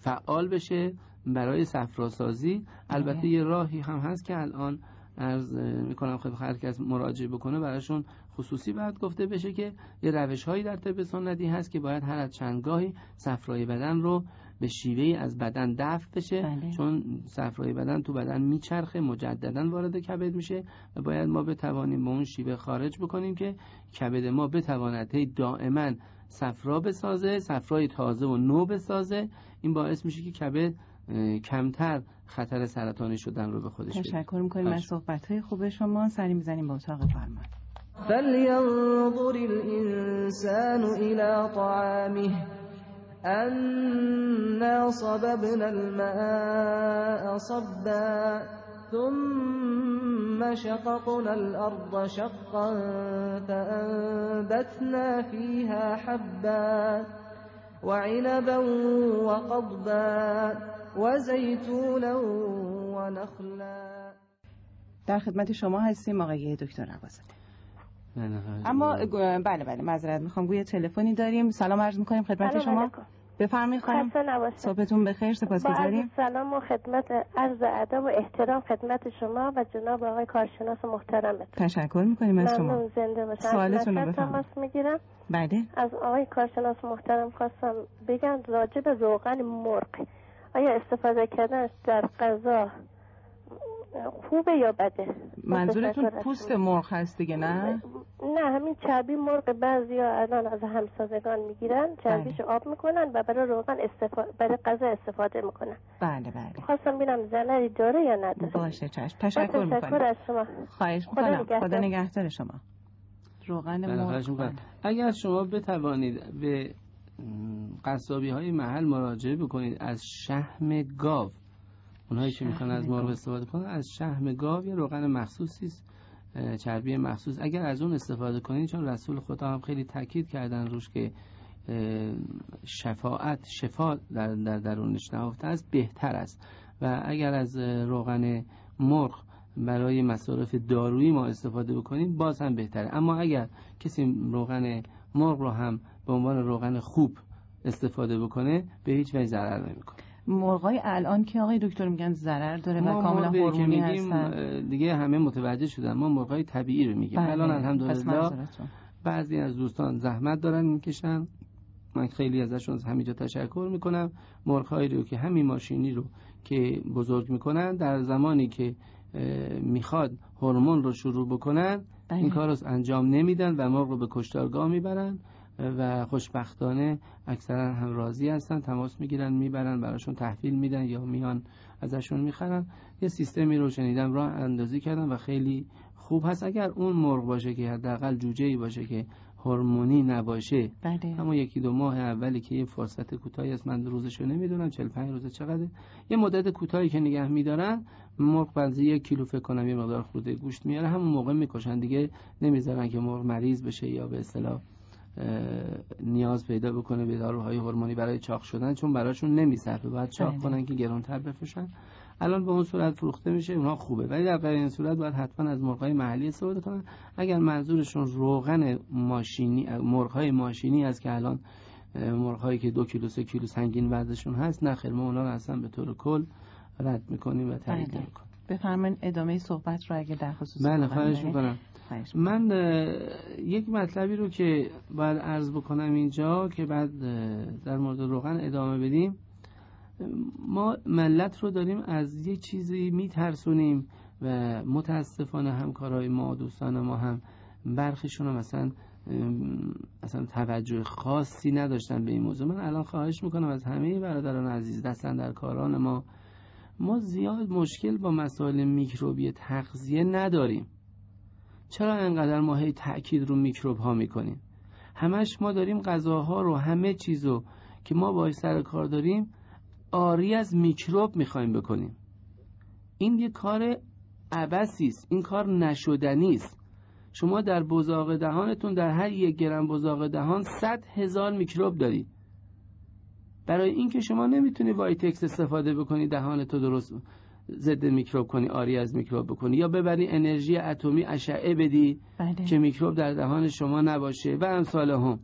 فعال بشه برای صفراسازی. البته یه راهی هم هست که الان عرض می‌کنم خدمت هر کس مراجعه بکنه براشون خصوصی باید گفته بشه که یه روش هایی در طب سنتی هست که باید هر از چندگاهی صفرای بدن رو به شیوهی از بدن دفع بشه. بله. چون صفرای بدن تو بدن میچرخه مجددا وارد کبد میشه و باید ما بتوانیم به اون شیوه خارج بکنیم که کبد ما بتواند هی دائما صفرا بسازه صفرای تازه و نو بسازه. این باعث میشه که کبد کمتر خطر سرطانی شدن رو به خودش بگیره تشکر می‌کنیم از. صحبت های خوب شما. سری می‌زنیم به اتاق فرمان. فلينظر الإنسان إلى طعامه. أنا صببنا الماء صبا ثم شققنا الأرض شقا فأنبتنا فيها حبا وعنبا وقضبا وزيتونا ونخلا در خدمت شما هستیم آقای دکتر عباس. نه، نه، نه. اما بله بله معذرت می‌خوام. گویا تلفنی داریم. سلام عرض می‌کنیم خدمت شما. بفرمایید خانم. صحبتون بخیر سپاسگزاریم. سلام و خدمت عرض ادب و احترام خدمت شما و جناب آقای کارشناس محترمت تشکر می‌کنیم از شما. ممنون زنده باشم. سوالتون رو. تماس می‌گیرم. بله. از آقای کارشناس محترم خواستم بگم راجع به روغن مرغ. آیا استفاده کردن در غذا خوبه یا بده؟ منظورتون پوست. مرغ هست دیگه نه؟ نه همین چربی مرغ بعضی ها الان از همسازگان می‌گیرن چربیش آب می‌کنن و برای روغن استفاده برای غذا استفاده می‌کنن. بله بله. خواستم ببینم ضرری داره یا نداره؟ باشه چشم. تشکر تشکر می‌کنم. از شما. خواهش خدا می‌کنم. خدا نگهدار شما. روغن بله، مرغ. اگر شما بتوانید به قصابی های محل مراجعه بکنید از شهم گاو اونهایی که می‌خوان از گاو. استفاده کنن از شهم گاو یه روغن مخصوصی است چربی مخصوص. اگر از اون استفاده کنید چون رسول خدا هم خیلی تاکید کردن روش که شفاعت شفا در, در درونش نهفته است بهتر است. و اگر از روغن مرغ برای مصارف دارویی ما استفاده بکنیم باز هم بهتره. اما اگر کسی روغن مرغ رو هم به عنوان روغن خوب استفاده بکنه به هیچ وجه ضرر نمی‌کنه. مرغای الان که آقای دکتر میگن ضرر داره و کاملا هورمونی هستن. دیگه همه متوجه شدن. ما مرغای طبیعی رو میگیم. بله، الان پس الحمدلله. بعضی از دوستان زحمت دارن می‌کشن. من خیلی ازشون از همینجا تشکر می‌کنم. مرغهایی رو که همین ماشینی رو که بزرگ می‌کنن در زمانی که می‌خواد هورمون رو شروع بکنن بله. این کار رو انجام نمیدن و مرغ رو به کشتارگاه می‌برن. و خوشبختانه اکثرا هم راضی هستن تماس می‌گیرن می‌برن براشون تحویل میدن یا میان ازشون می‌خرن. یه سیستمی رو شنیدم راه اندازی کردن و خیلی خوب هست. اگر اون مرغ باشه که حداقل جوجه ای باشه که هورمونی نباشه بله. اما یکی دو ماه اولی که یه فرصت کوتاهی است من روزش رو نمی‌دونم 45 روز چقدره. یه مدت کوتاهی که نگه میدارن مرغ بعضی یک کیلو فکر کنم یه مقدار خورده گوشت میاره همون موقع می‌کشن. دیگه نمی‌ذارن که مرغ مریض بشه یا به اصطلاح نیاز پیدا بکنه به داروهای هورمونی برای چاق شدن چون براشون نمیصرفه باید چاق بله. کنن که گرونتر بفروشن الان به اون صورت فروخته میشه اونها خوبه ولی در غیر این صورت باید حتما از مرغای محلی استفاده کنن اگر منظورشون روغن ماشینی مرغهای ماشینی است که الان مرغهایی که دو کیلو سه کیلو سنگین وزنشون هست نه خیر ما اونا رو اصلا به طور کل رد می‌کنیم و تایید بله. نمی‌کنیم بفرمایید ادامه صحبت رو اگه در خصوص بله خواهش. می‌کنم من یک مطلبی رو که باید عرض بکنم اینجا که بعد در مورد روغن ادامه بدیم. ما ملت رو داریم از یه چیزی میترسونیم و متاسفانه همکارای ما دوستان ما هم برخیشون هم مثلا اصلا توجه خاصی نداشتن به این موضوع. من الان خواهش می‌کنم از همه برادران عزیز دستن در کاران ما ما زیاد مشکل با مسائل میکروبی تغذیه نداریم. چرا انقدر ما هی تاکید رو میکروب ها می‌کنیم؟ همش ما داریم غذاها رو همه چیزو که ما باش سر کار داریم آری از میکروب می‌خوایم بکنیم. این یه کار عبسی است این کار نشدنی است. شما در بزاق دهانتون در هر یک گرم بزاق دهان صد هزار میکروب دارید برای اینکه شما نمی‌تونی وایتکس استفاده بکنی دهانتو درست ضد میکروب کنی عاری از میکروب بکنی. یا ببری انرژی اتمی اشعه بدی بله. که میکروب در دهان شما نباشه. و امثالهم.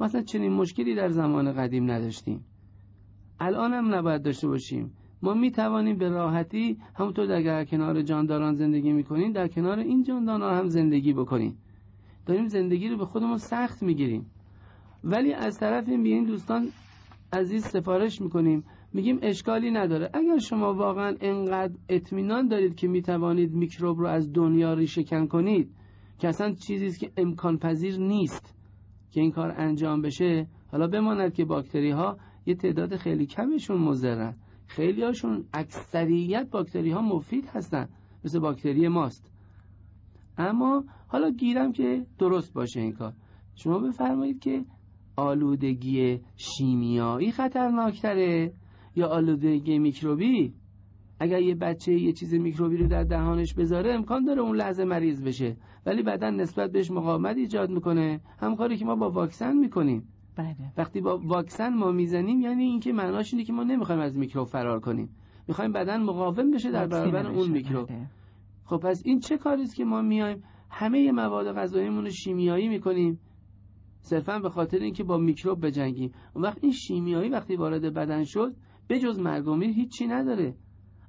مثلا چنین مشکلی در زمان قدیم نداشتیم. الان هم نباید داشته باشیم. ما می توانیم به راحتی همونطور در کنار جانداران زندگی می‌کنیم در کنار این جانداران هم زندگی بکنیم. داریم زندگی رو به خودمون سخت می‌گیریم. ولی از طرف این به این دوستان عزیز سفارش می‌کنیم. میگیم اشکالی نداره. اگر شما واقعا انقدر اطمینان دارید که می‌توانید میکروب رو از دنیا ریشه کن کنید که اصلا چیزی است که امکان پذیر نیست که این کار انجام بشه حالا بماند که باکتری ها یه تعداد خیلی کمشون مضرن. خیلی هاشون اکثریت باکتری ها مفید هستن مثل باکتری ماست. اما حالا گیرم که درست باشه این کار. شما بفرمایید که آلودگی شیمیایی خطرناکتره. یا آلودگی میکروبی؟ اگر یه بچه یه چیز میکروبی رو در دهانش بذاره امکان داره اون لحظه مریض بشه. ولی بعدا نسبت بهش مقاومت ایجاد می‌کنه. همکاری که ما با واکسن می‌کنیم. بله. وقتی با واکسن ما می‌زنیم یعنی اینکه معناش اینه که ما نمی‌خوایم از میکروب فرار کنیم. می‌خوایم بدن مقاوم بشه در برابر اون. میکروب. بله. خب پس این چه کاری است که ما میایم همه مواد غذاییمون رو شیمیایی می‌کنیم. صرفا به خاطر اینکه با میکروب بجنگیم. اون وقت این شیمیایی وقتی وارد بدن شد به مرگ و میر هیچی نداره.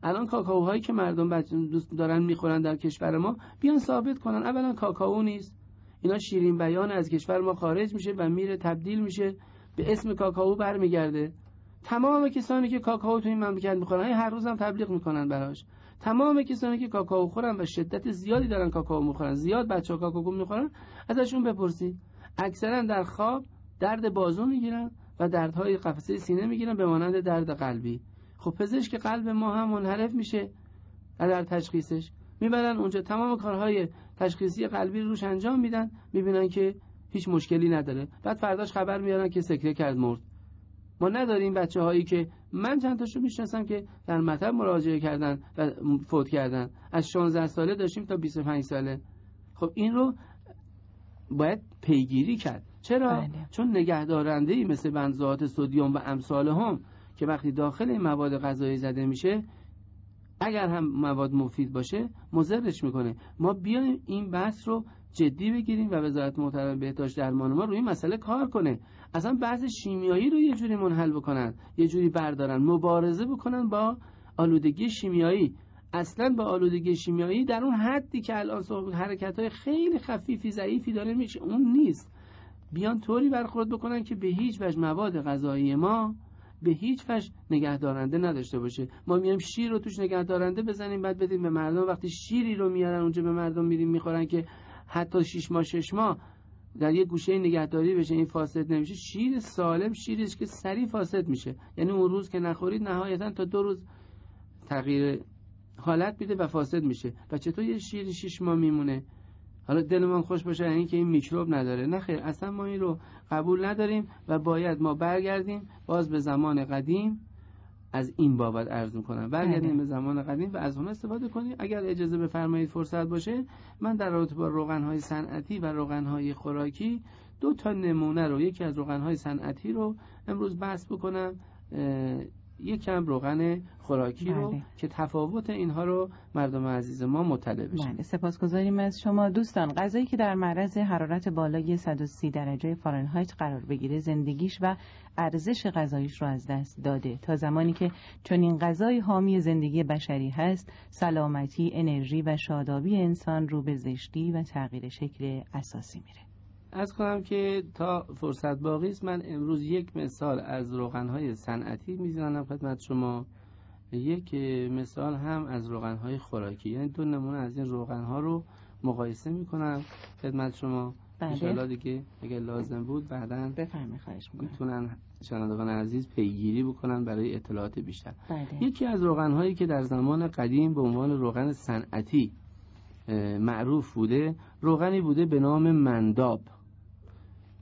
الان کاکائوهایی که مردم دوست دارن می‌خورن در کشور ما بیان ثابت کنن. اولا کاکائو نیست. اینا شیرین بیان از کشور ما خارج میشه و میره تبدیل میشه به اسم کاکائو برمیگرده. تمام کسانی که کاکائو تو این مملکت می‌خورن هر روز هم تبلیغ می‌کنن براش. تمام کسانی که کاکائو خورن و شدت زیادی دارن کاکائو می‌خورن زیاد بچه ها کاکائو می‌خورن ازشون بپرسید. اکثرا در خواب درد بازو می‌گیرن. و دردهای قفسه سینه می‌گیرن به مانند درد قلبی. خب پزشک قلب ما هم منحرف میشه در تشخیصش می‌برن اونجا. تمام کارهای تشخیصی قلبی روش انجام میدن. می‌بینن که هیچ مشکلی نداره. بعد فرداش خبر میارن که سکته کرد مرد. ما نداریم بچه هایی که من چند تاشو می‌شناسم که در مطب مراجعه کردن و فوت کردن. از 16 ساله داشتیم تا 25 ساله. خب این رو باید پیگیری کرد. چرا؟ بله. چون نگهدارنده ای مثل بنزوات سودیوم و امثال هم که وقتی داخل این مواد غذایی زده میشه اگر هم مواد مفید باشه مضرش می‌کنه ما بیایم این بحث رو جدی بگیریم و وزارت محترم بهداشت درمان ما روی این مسئله کار کنه اصلا بحث شیمیایی رو یه جوری منحل بکنن یه جوری بردارن مبارزه بکنن با آلودگی شیمیایی اصلا با آلودگی شیمیایی در اون حدی که الان حرکت های خیلی خفیفی ضعیفی داره میشه اون نیست بیان طوری برخورد بکنن که به هیچ وجه مواد غذایی ما به هیچ وجه نگهدارنده نداشته باشه. ما میایم شیر رو توش نگهدارنده بزنیم بعد بدیم به مردم. وقتی شیری رو میارن اونجا به مردم میریم می‌خورن که حتی شش ماه شش ماه در یه گوشه نگهداری بشه این فاسد نمیشه. شیر سالم شیریش که سریع فاسد میشه. یعنی اون روز که نخورید نهایتا تا دو روز تغییر حالت میده و فاسد میشه. و چطور یه شیر شش ماه میمونه؟ حالا دلمان خوش باشه یعنی که این میکروب نداره. نه خیر اصلا ما این رو قبول نداریم و باید ما برگردیم باز به زمان قدیم از این بابت عرض می‌کنم. برگردیم بله. به زمان قدیم و از اون استفاده کنیم. اگر اجازه بفرمایید فرصت باشه من در رابطه با روغن های صنعتی و روغن های خوراکی دو تا نمونه رو یکی از روغن های صنعتی رو امروز بحث بکنم. اه، یکم روغن خوراکی رو بله. که تفاوت اینها رو مردم عزیز ما مطلع بشن بله سپاسگزاریم از شما. دوستان غذایی که در معرض حرارت بالای 130 درجه فارنهایت قرار بگیره زندگیش و ارزش غذاییش رو از دست داده. تا زمانی که چنین غذای حامی زندگی بشری هست سلامتی انرژی و شادابی انسان رو به زشتی و تغییر شکل اساسی میره. از کنم که تا فرصت باقی است من امروز یک مثال از روغنهای صنعتی می‌زنم خدمت شما. یک مثال هم از روغنهای خوراکی. یعنی دو نمونه از این روغنها رو مقایسه می‌کنم خدمت شما. بله. دیگه اگر لازم بود بعدا بفرمایید خواهش می‌کنم. می‌تونن شنوندگان عزیز پیگیری بکنن برای اطلاعات بیشتر. بله. یکی از روغنهایی که در زمان قدیم به عنوان روغن صنعتی معروف بوده روغنی بوده به نام منداب.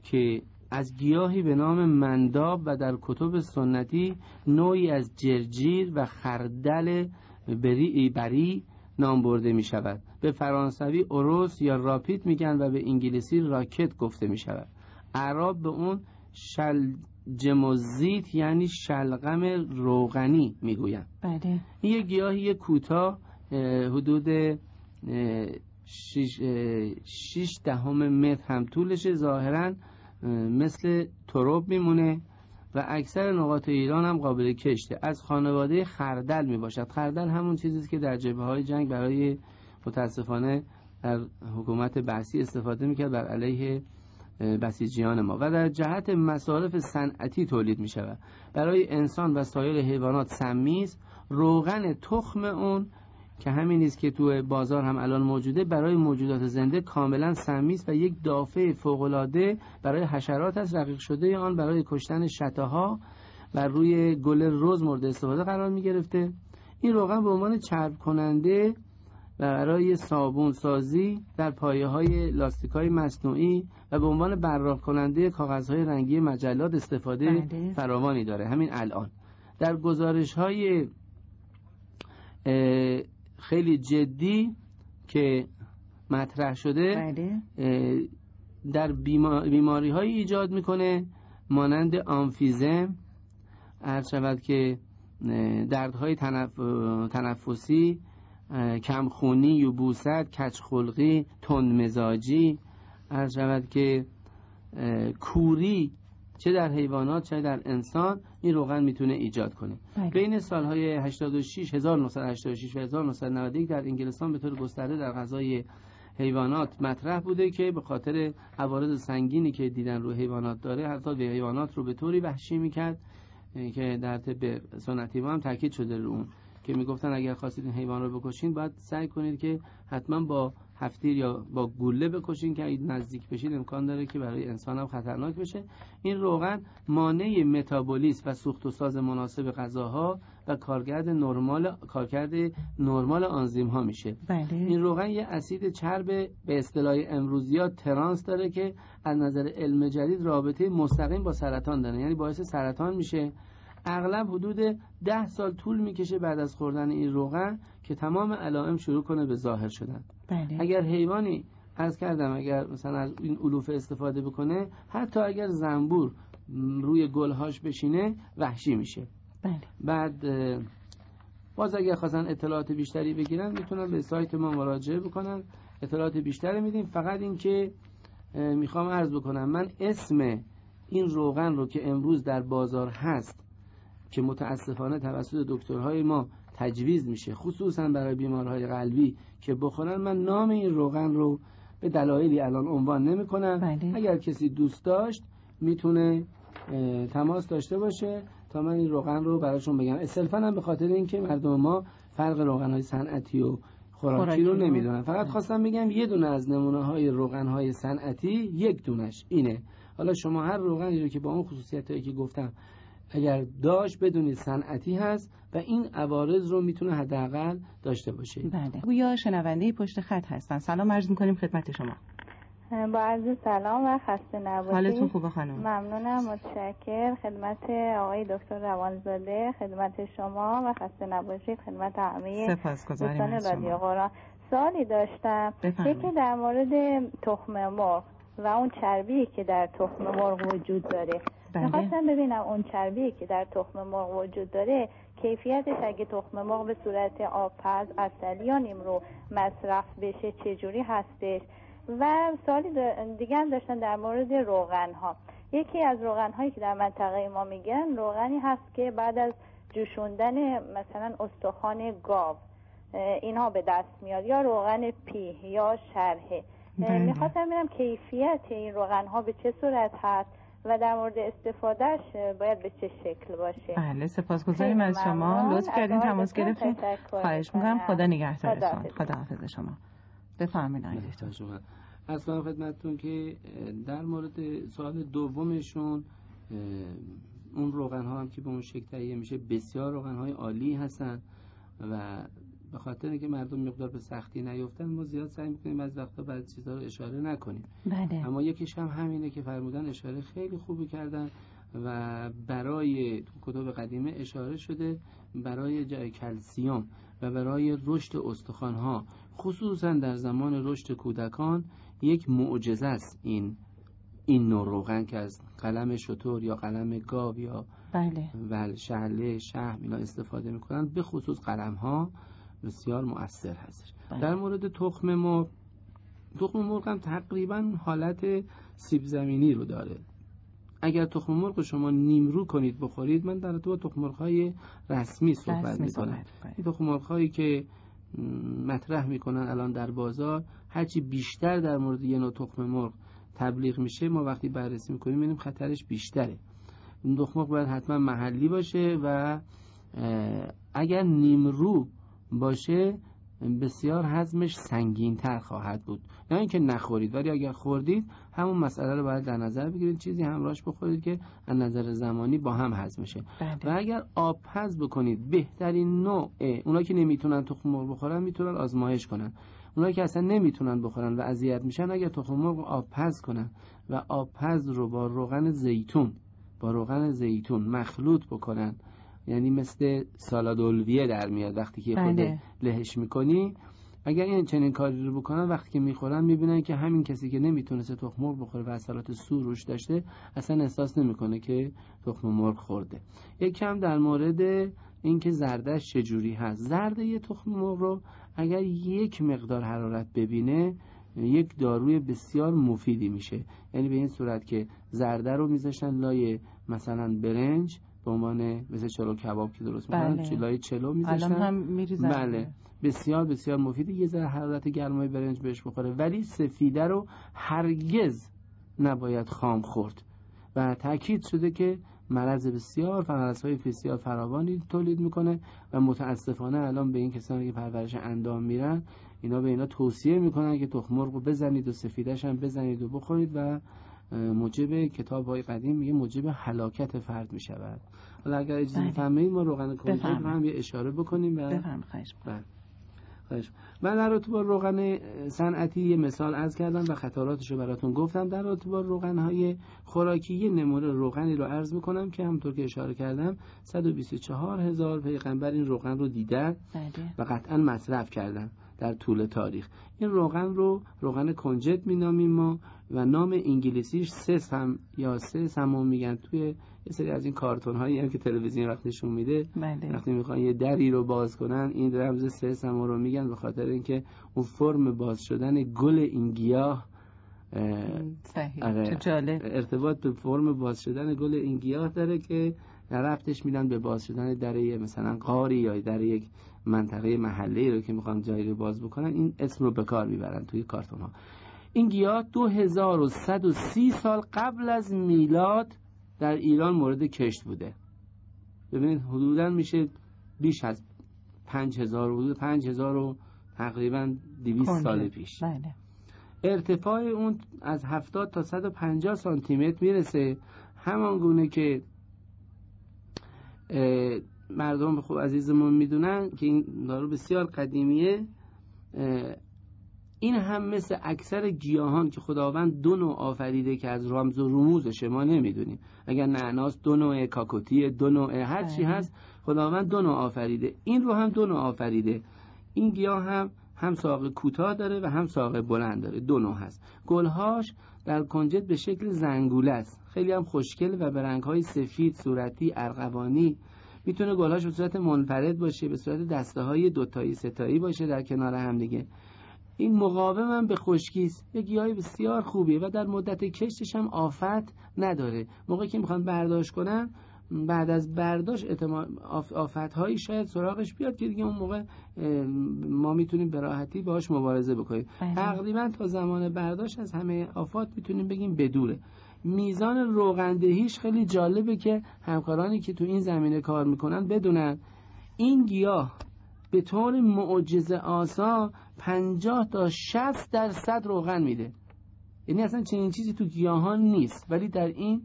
که از گیاهی به نام منداب و در کتب سنتی نوعی از جرجیر و خردل بری, بری نام برده می شود به فرانسوی اوروس یا راپیت میگن و به انگلیسی راکت گفته می شود عرب به اون شلجموزیت یعنی شلغم روغنی می‌گویند. بله. این یه گیاهی کوتاه اه، حدود اه، شیش, اه، شیش دهم متر هم طولشه ظاهرا. اه، مثل تروب میمونه و اکثر نقاط ایران هم قابل کشته. از خانواده خردل می باشد خردل همون چیزی که در جبهه های جنگ برای متاسفانه در حکومت بحثی استفاده می‌کرد بر علیه بسیجیان ما. و در جهت مصارف صنعتی تولید می شود برای انسان و سایر حیوانات سمی است روغن تخم اون که همین نیست که تو بازار هم الان موجوده برای موجودات زنده کاملا سمی است و یک دافع فوق‌العاده برای حشرات است رقیق شده آن برای کشتن شتاها و روی گل رز مورد استفاده قرار می گرفته این روغن به عنوان چرب کننده و برای صابون سازی در پایه های لاستیک های مصنوعی و به عنوان براق کننده کاغذ های رنگی مجلات استفاده بله. فراوانی داره. همین الان. در گزارش های خیلی جدی که مطرح شده بله. در بیماری های ایجاد می‌کنه مانند آنفیزم عرض شود که دردهای تنف... تنفسی کمخونی یبوست کچخلقی تندمزاجی عرض شود که کوری چه در حیوانات چه در انسان این روغن می‌تونه ایجاد کنه بله. بین سالهای 86 1986 و 1991 در انگلستان به طور گسترده در غذای حیوانات مطرح بوده که به خاطر عوارض سنگینی که دیدن رو حیوانات داره حتی به حیوانات رو به طوری وحشی می‌کرد که در طب سنتی ما هم تاکید شده رو اون که می‌گفتن اگر خواستید این حیوان رو بکشین باید سعی کنید که حتما با هفتیر یا با گوله بکشین که اگه نزدیک بشید امکان داره که برای انسان هم خطرناک بشه. این روغن مانع متابولیسم و سوخت و ساز مناسب غذاها و کارکرد نرمال کارکرد نرمال آنزیم ها میشه. بله. این روغن یه اسید چرب به اصطلاح امروزی ها ترانس داره که از نظر علم جدید رابطه مستقیم با سرطان داره. یعنی باعث سرطان میشه. اغلب حدود ده سال طول می‌کشه بعد از خوردن این روغن که تمام علائم شروع کنه به ظاهر شدن. بله. اگر حیوانی از کردم اگر مثلا از این علوفه استفاده بکنه حتی اگر زنبور روی گلهاش بشینه وحشی میشه. بله. بعد باز اگر خواستن اطلاعات بیشتری بگیرن می‌تونن به سایت ما مراجعه بکنن. اطلاعات بیشتری میدیم. فقط اینکه می‌خوام عرض بکنم من اسم این روغن رو که امروز در بازار هست که متاسفانه توسط دکترهای ما تجویز میشه خصوصا برای بیمارهای قلبی که بخورن. من نام این روغن رو به دلایلی الان عنوان نمی‌کنم. بله. اگر کسی دوست داشت می‌تونه تماس داشته باشه تا من این روغن رو براشون بگم. اصلفا هم به خاطر اینکه مردم ما فرق روغن های صنعتی و خوراکی, رو رو. نمی‌دونن. فقط خواستم بگم یه دونه از نمونه های روغن های صنعتی یک دونش اینه. حالا شما هر روغنی رو که با اون خصوصیت هایی که گفتم اگر داشت بدونید صنعتی هست و این عوارض رو می‌تونه حداقل داشته باشه. بله. گویا شنونده پشت خط هستن. سلام عرض می‌کنیم خدمت شما. با عرض سلام و خسته حالتون نباشید خوبه خانم؟ ممنونم متشکر خدمت آقای دکتر روانزاده خدمت شما و خسته نباشید. خدمت همه سپاسگزاریم دوستان رادیو شما. قرآن. سوالی داشتم. یکی در مورد تخم مرغ و اون چربی که در تخم مرغ وجود داره. بله. می‌خواستم ببینم اون چربی که در تخم مرغ وجود داره کیفیتش اگه تخم مرغ به صورت آبپز اصلی یا نیمرو مصرف بشه چجوری هستش و سوالی دا- دیگه هم داشتن در مورد روغن ها یکی از روغن هایی که در منطقه ما میگن روغنی هست که بعد از جوشوندن مثلا استخوان گاو اینها به دست میاد یا روغن پی یا شرحه بله. می‌خواستم ببینم کیفیت این روغن ها به چه صورت هست و در مورد استفادهش باید به چه شکل باشه؟ بله سپاسگزاریم از شما. لطف کردین تماس گرفتین. خواهش می‌کنم. خدا نگهدارتون خداحافظ. خدا حافظ شما. بفرمایید. از کنم خدمتتون که در مورد سوال دومشون اون روغن ها هم که به اون شکل تهیه میشه بسیار روغن های عالی هستن و به خاطر اینکه مردم مقدار به سختی نیفتن ما زیاد سعی می‌کنیم از وقتا بعد چیزها رو اشاره نکنیم. بله. اما یکیش هم همینه که فرمودن اشاره خیلی خوبی کردن و برای تو کتب قدیمه اشاره شده برای جای کلسیوم و برای رشد استخوانها خصوصا در زمان رشد کودکان یک معجزه است این این نوع روغن که از قلم شطور یا قلم گاو یا بله. ول شعله شهم اینا استفاده می‌کنن به خصوص قلم ها بسیار مؤثر هست بله. در مورد تخم مرغ تخم مرغ هم تقریبا حالت سیب زمینی رو داره اگر تخم مرغ رو شما نیمرو کنید بخورید من در تو تخم مرغ های رسمی صحبت می‌کنم. این تخم مرغ هایی که مطرح می‌کنن الان در بازار هرچی بیشتر در مورد یه نوع تخم مرغ تبلیغ میشه ما وقتی بررسی می‌کنیم می‌بینیم خطرش بیشتره این تخم مرغ باید حتما محلی باشه و اگر نیمرو باشه بسیار هضمش سنگین تر خواهد بود. نه اینکه نخورید ولی اگر خوردید همون مسئله رو باید در نظر بگیرید. چیزی همراهش بخورید که از نظر زمانی با هم هضم شه و بله اگر آب پز بکنید بهترین نوع اونا که نمی‌تونن تخم مرغ بخورن می‌تونن آزمایش کنن. اونا که اصلا نمی‌تونن بخورن و اذیت میشن اگر تخم مرغ آب پز کنن و آب پز رو با روغن زیتون با روغن زیتون مخلوط بکنن یعنی مثل سالاد الویه در میاد. وقتی که خود بله. لهش می‌کنی اگر این چنین کاری رو بکنن وقتی که می‌خورن می‌بینن که همین کسی که نمی‌تونسته تخم مرغ بخوره و اثرات سو روش داشته اصلا احساس نمی‌کنه که تخم مرغ خورده. یک کم در مورد اینکه زردش چجوری هست. زرده یه تخم مرغ رو اگر یک مقدار حرارت ببینه یک داروی بسیار مفیدی میشه. یعنی به این صورت که زرده رو میذاشتن لای مثلا برنج به عنوان مثل چلو کباب که درست می‌کنن بله. لای چلو الان میذاشتن. هم میریزن. بله. بسیار بسیار مفیده. یه ذره حرارت گرمای برنج بهش بخوره. ولی سفیده رو هرگز نباید خام خورد. و تاکید شده که مرض بسیار و های بسیار فراوانی تولید می‌کنه و متاسفانه الان به این کسانی که پرورش اندام میرن اینا به اینا توصیه می‌کنن که تخم مرغ رو بزنید و سفیدش هم بزنید و بخورید و موجب کتاب های قدیم میگه موجب حلاکت فرد می‌شود. حالا اگر اجازه بله. میفرمایید ما روغن کنجد رو هم یه اشاره بکنیم و خواهش بله. خواهش من در رابطه با روغن صنعتی یه مثال از کردم و خطراتش رو براتون گفتم. در رابطه با روغن های خوراکی یه نمونه روغنی رو عرض می‌کنم که همطور که اشاره کردم 124 هزار پیغمبر این روغن رو دیدن بله. و قطعا مصرف کردن. در طول تاریخ. این روغن رو روغن کنجد مینامیم ما و نام انگلیسیش سس هم یا سس هم میگن توی یه سری از این کارتون هایی هم که تلویزیون وقت نشون میده. بله. وقتی می‌خوان یه دری رو باز کنن این رمز سس هم رو میگن به خاطر اینکه اون فرم باز شدن گل این گیاه اه، صحیح. آره. جالب. ارتباط به فرم باز شدن گل این گیاه داره که رفتش میدن به باز شدن در مثلا قاری یا در یک منطقه محله رو که می‌خوان جایی رو باز بکنن این اسم رو به کار می‌برن توی کارتون ها. این گیاه 2130 سال قبل از میلاد در ایران مورد کشت بوده. ببینید حدودا میشه بیش از 5000 حدود 5000 و تقریبا 200 کنجد. سال پیش. بله. ارتفاع اون از 70 تا 150 سانتی متر می‌رسه. همان گونه که مردم خوب عزیزمون می‌دونن که این دارو بسیار قدیمیه. این هم مثل اکثر گیاهان که خداوند دو نوع آفریده که از رمز و رموزش ما نمی‌دونیم. اگر نعناس دو نوع کاکوتی دو نوع هر چی بله. هست خداوند دو نوع آفریده. این رو هم دو نوع آفریده. این گیاه هم هم ساق کوتاه داره و هم ساق بلند داره. دو نوع هست. گلهاش در کنجد به شکل زنگوله است. خیلی هم خوشگل و به رنگهای سفید صورتی ارغوانی. می‌تونه گلهاش به صورت منفرد باشه به صورت دسته های دوتایی ستایی باشه در کنار هم دیگه. این مقاوم هم به خشکی است. یه گیاه بسیار خوبیه و در مدت کشتش هم آفت نداره. موقعی که می‌خوان برداشت کنن بعد از برداشت آفت هایی شاید سراغش بیاد که دیگه اون موقع ما می‌تونیم به راحتی باهاش مبارزه بکنیم. بله. تقریبا تا زمان برداشت از همه آفات می‌تونیم بگیم بدوره. میزان روغندهیش خیلی جالبه که همکارانی که تو این زمینه کار می‌کنن بدونن این گیاه به طور معجزه آسا 50 تا 60 درصد روغن میده. یعنی اصلا چنین چیزی تو گیاهان نیست ولی در این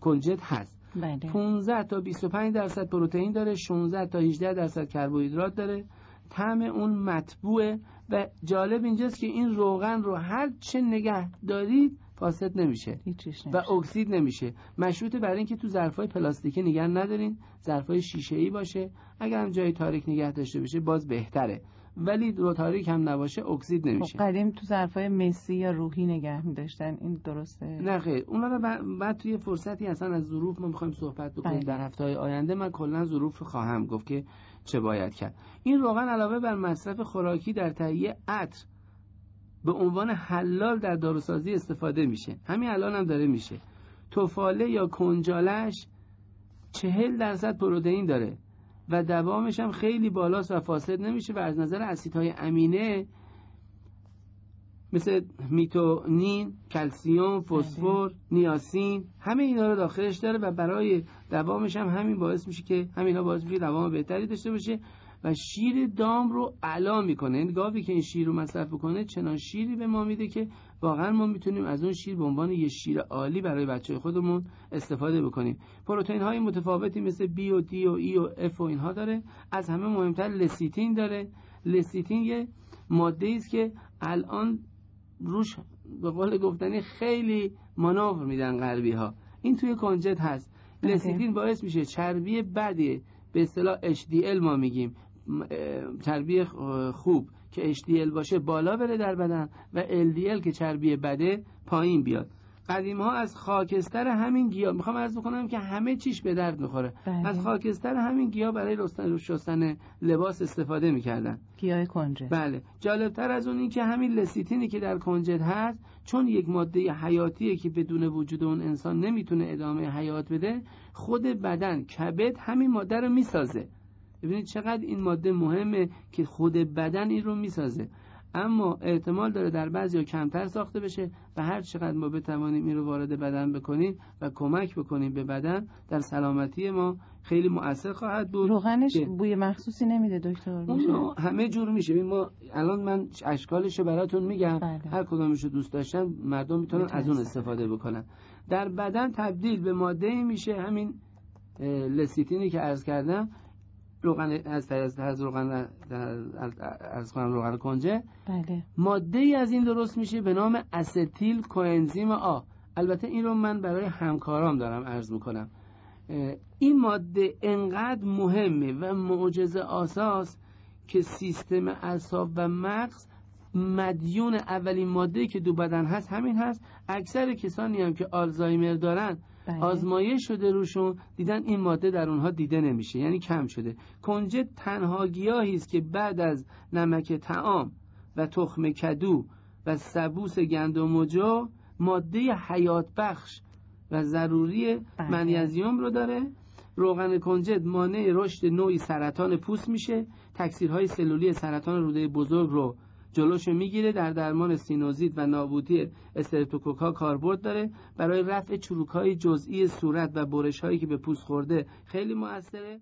کنجد هست. بله. 15 تا 25 درصد پروتئین داره 16 تا 18 درصد کربوهیدرات داره. طعم اون مطبوعه و جالب اینجاست که این روغن رو هر چه نگه دارید فاسد نمیشه هیچیش و نمیشه. اکسید نمیشه. مشروط بر اینکه تو ظرفای پلاستیکی نگه ندارین. ظرفای شیشه ای باشه. اگر هم جای تاریک نگه داشته بشه باز بهتره. ولی رو تاریک هم نباشه اکسید خب نمیشه قدیم تو ظرفای مسی یا روحی نگه می‌داشتن. این درسته؟ نه خیر. اونا رو بعد, بعد توی فرصتی اصلا از ظروف ما می‌خوایم صحبت بکنیم. بله. در هفته های آینده من کلا ظروف رو خواهم گفت که چه باید کرد. این روغن علاوه بر مصرف خوراکی در تهیه عطر به عنوان حلال در داروسازی استفاده میشه. همین الان هم داره میشه. توفاله یا کنجالش چهل درصد پروتئین داره. و دوامش هم خیلی بالاست و فاسد نمیشه و از نظر اسیدهای امینه مثل می‌تونین، کلسیوم، فسفر، نیاسین همه اینا رو داخلش داره و برای دوامش هم همین باعث میشه که همینا باعث میشه دوام بهتری داشته باشه و شیر دام رو علا می‌کنه. این گاوی که این شیر رو مصرف بکنه چنان شیری به ما میده که واقعا ما می‌تونیم از اون شیر به عنوان یه شیر عالی برای بچه خودمون استفاده بکنیم. پروتئین های متفاوتی مثل بی و دی و ای و اف و اینها داره. از همه مهمتر لسیتین داره. لسیتین یه ماده است که الان روش به قول گفتنی خیلی مانور میدن غربی ها این توی کنجد هست. لسیتین باعث میشه چربی بدی به اصطلاح HDL ما میگیم چربی خوب. که HDL باشه بالا بره در بدن و LDL که چربی بده پایین بیاد. قدیم ها از خاکستر همین گیاه می‌خوام عرض بکنم که همه چیش به درد می‌خوره. بله. از خاکستر همین گیاه برای رستن- شستن لباس استفاده می‌کردن. گیاه کنجد. بله. جالبتر از اون این که همین لسیتینی که در کنجد هست چون یک ماده حیاتیه که بدون وجود اون انسان نمی‌تونه ادامه حیات بده خود بدن کبد همین ماده رو می‌سازه. ببینید چقدر این ماده مهمه که خود بدن این رو می‌سازه. اما احتمال داره در بعضی کمتر ساخته بشه و هر چقدر ما بتوانیم این رو وارد بدن بکنیم و کمک بکنیم به بدن در سلامتی ما خیلی مؤثر خواهد بود روغنش بوی مخصوصی نمیده دکتر میشه اون همه جور میشه. ببین ما الان من اشکالش براتون میگم. بله. هر کدومش رو دوست داشتن مردم می‌تونن از اون استفاده بکنن. در بدن تبدیل به ماده میشه همین لسیتینی که عرض کردم. روغن از از از روغن از کنم روغن کنجه. بله. ماده ای از این درست میشه به نام استیل کوانزیم آ. البته این رو من برای همکارام دارم عرض می‌کنم. این ماده انقدر مهمه و معجزه آساس که سیستم اعصاب و مغز مدیون اولین ماده که دو بدن هست همین هست. اکثر کسانی هم که آلزایمر دارن بله. آزمایش شده روشون دیدن این ماده در اونها دیده نمیشه یعنی کم شده کنجد تنها گیاهی است که بعد از نمک تعام و تخم کدو و سبوس گندم و جو ماده حیات بخش و ضروری بله. منیزیم رو داره روغن کنجد مانع رشد نوعی سرطان پوست میشه تکثیرهای سلولی سرطان روده بزرگ رو جلوشو می‌گیره در درمان سینوزیت و نابودی استرپتوکوکا کاربرد داره. برای رفع چروک های جزئی صورت و برش هایی که به پوست خورده خیلی موثره.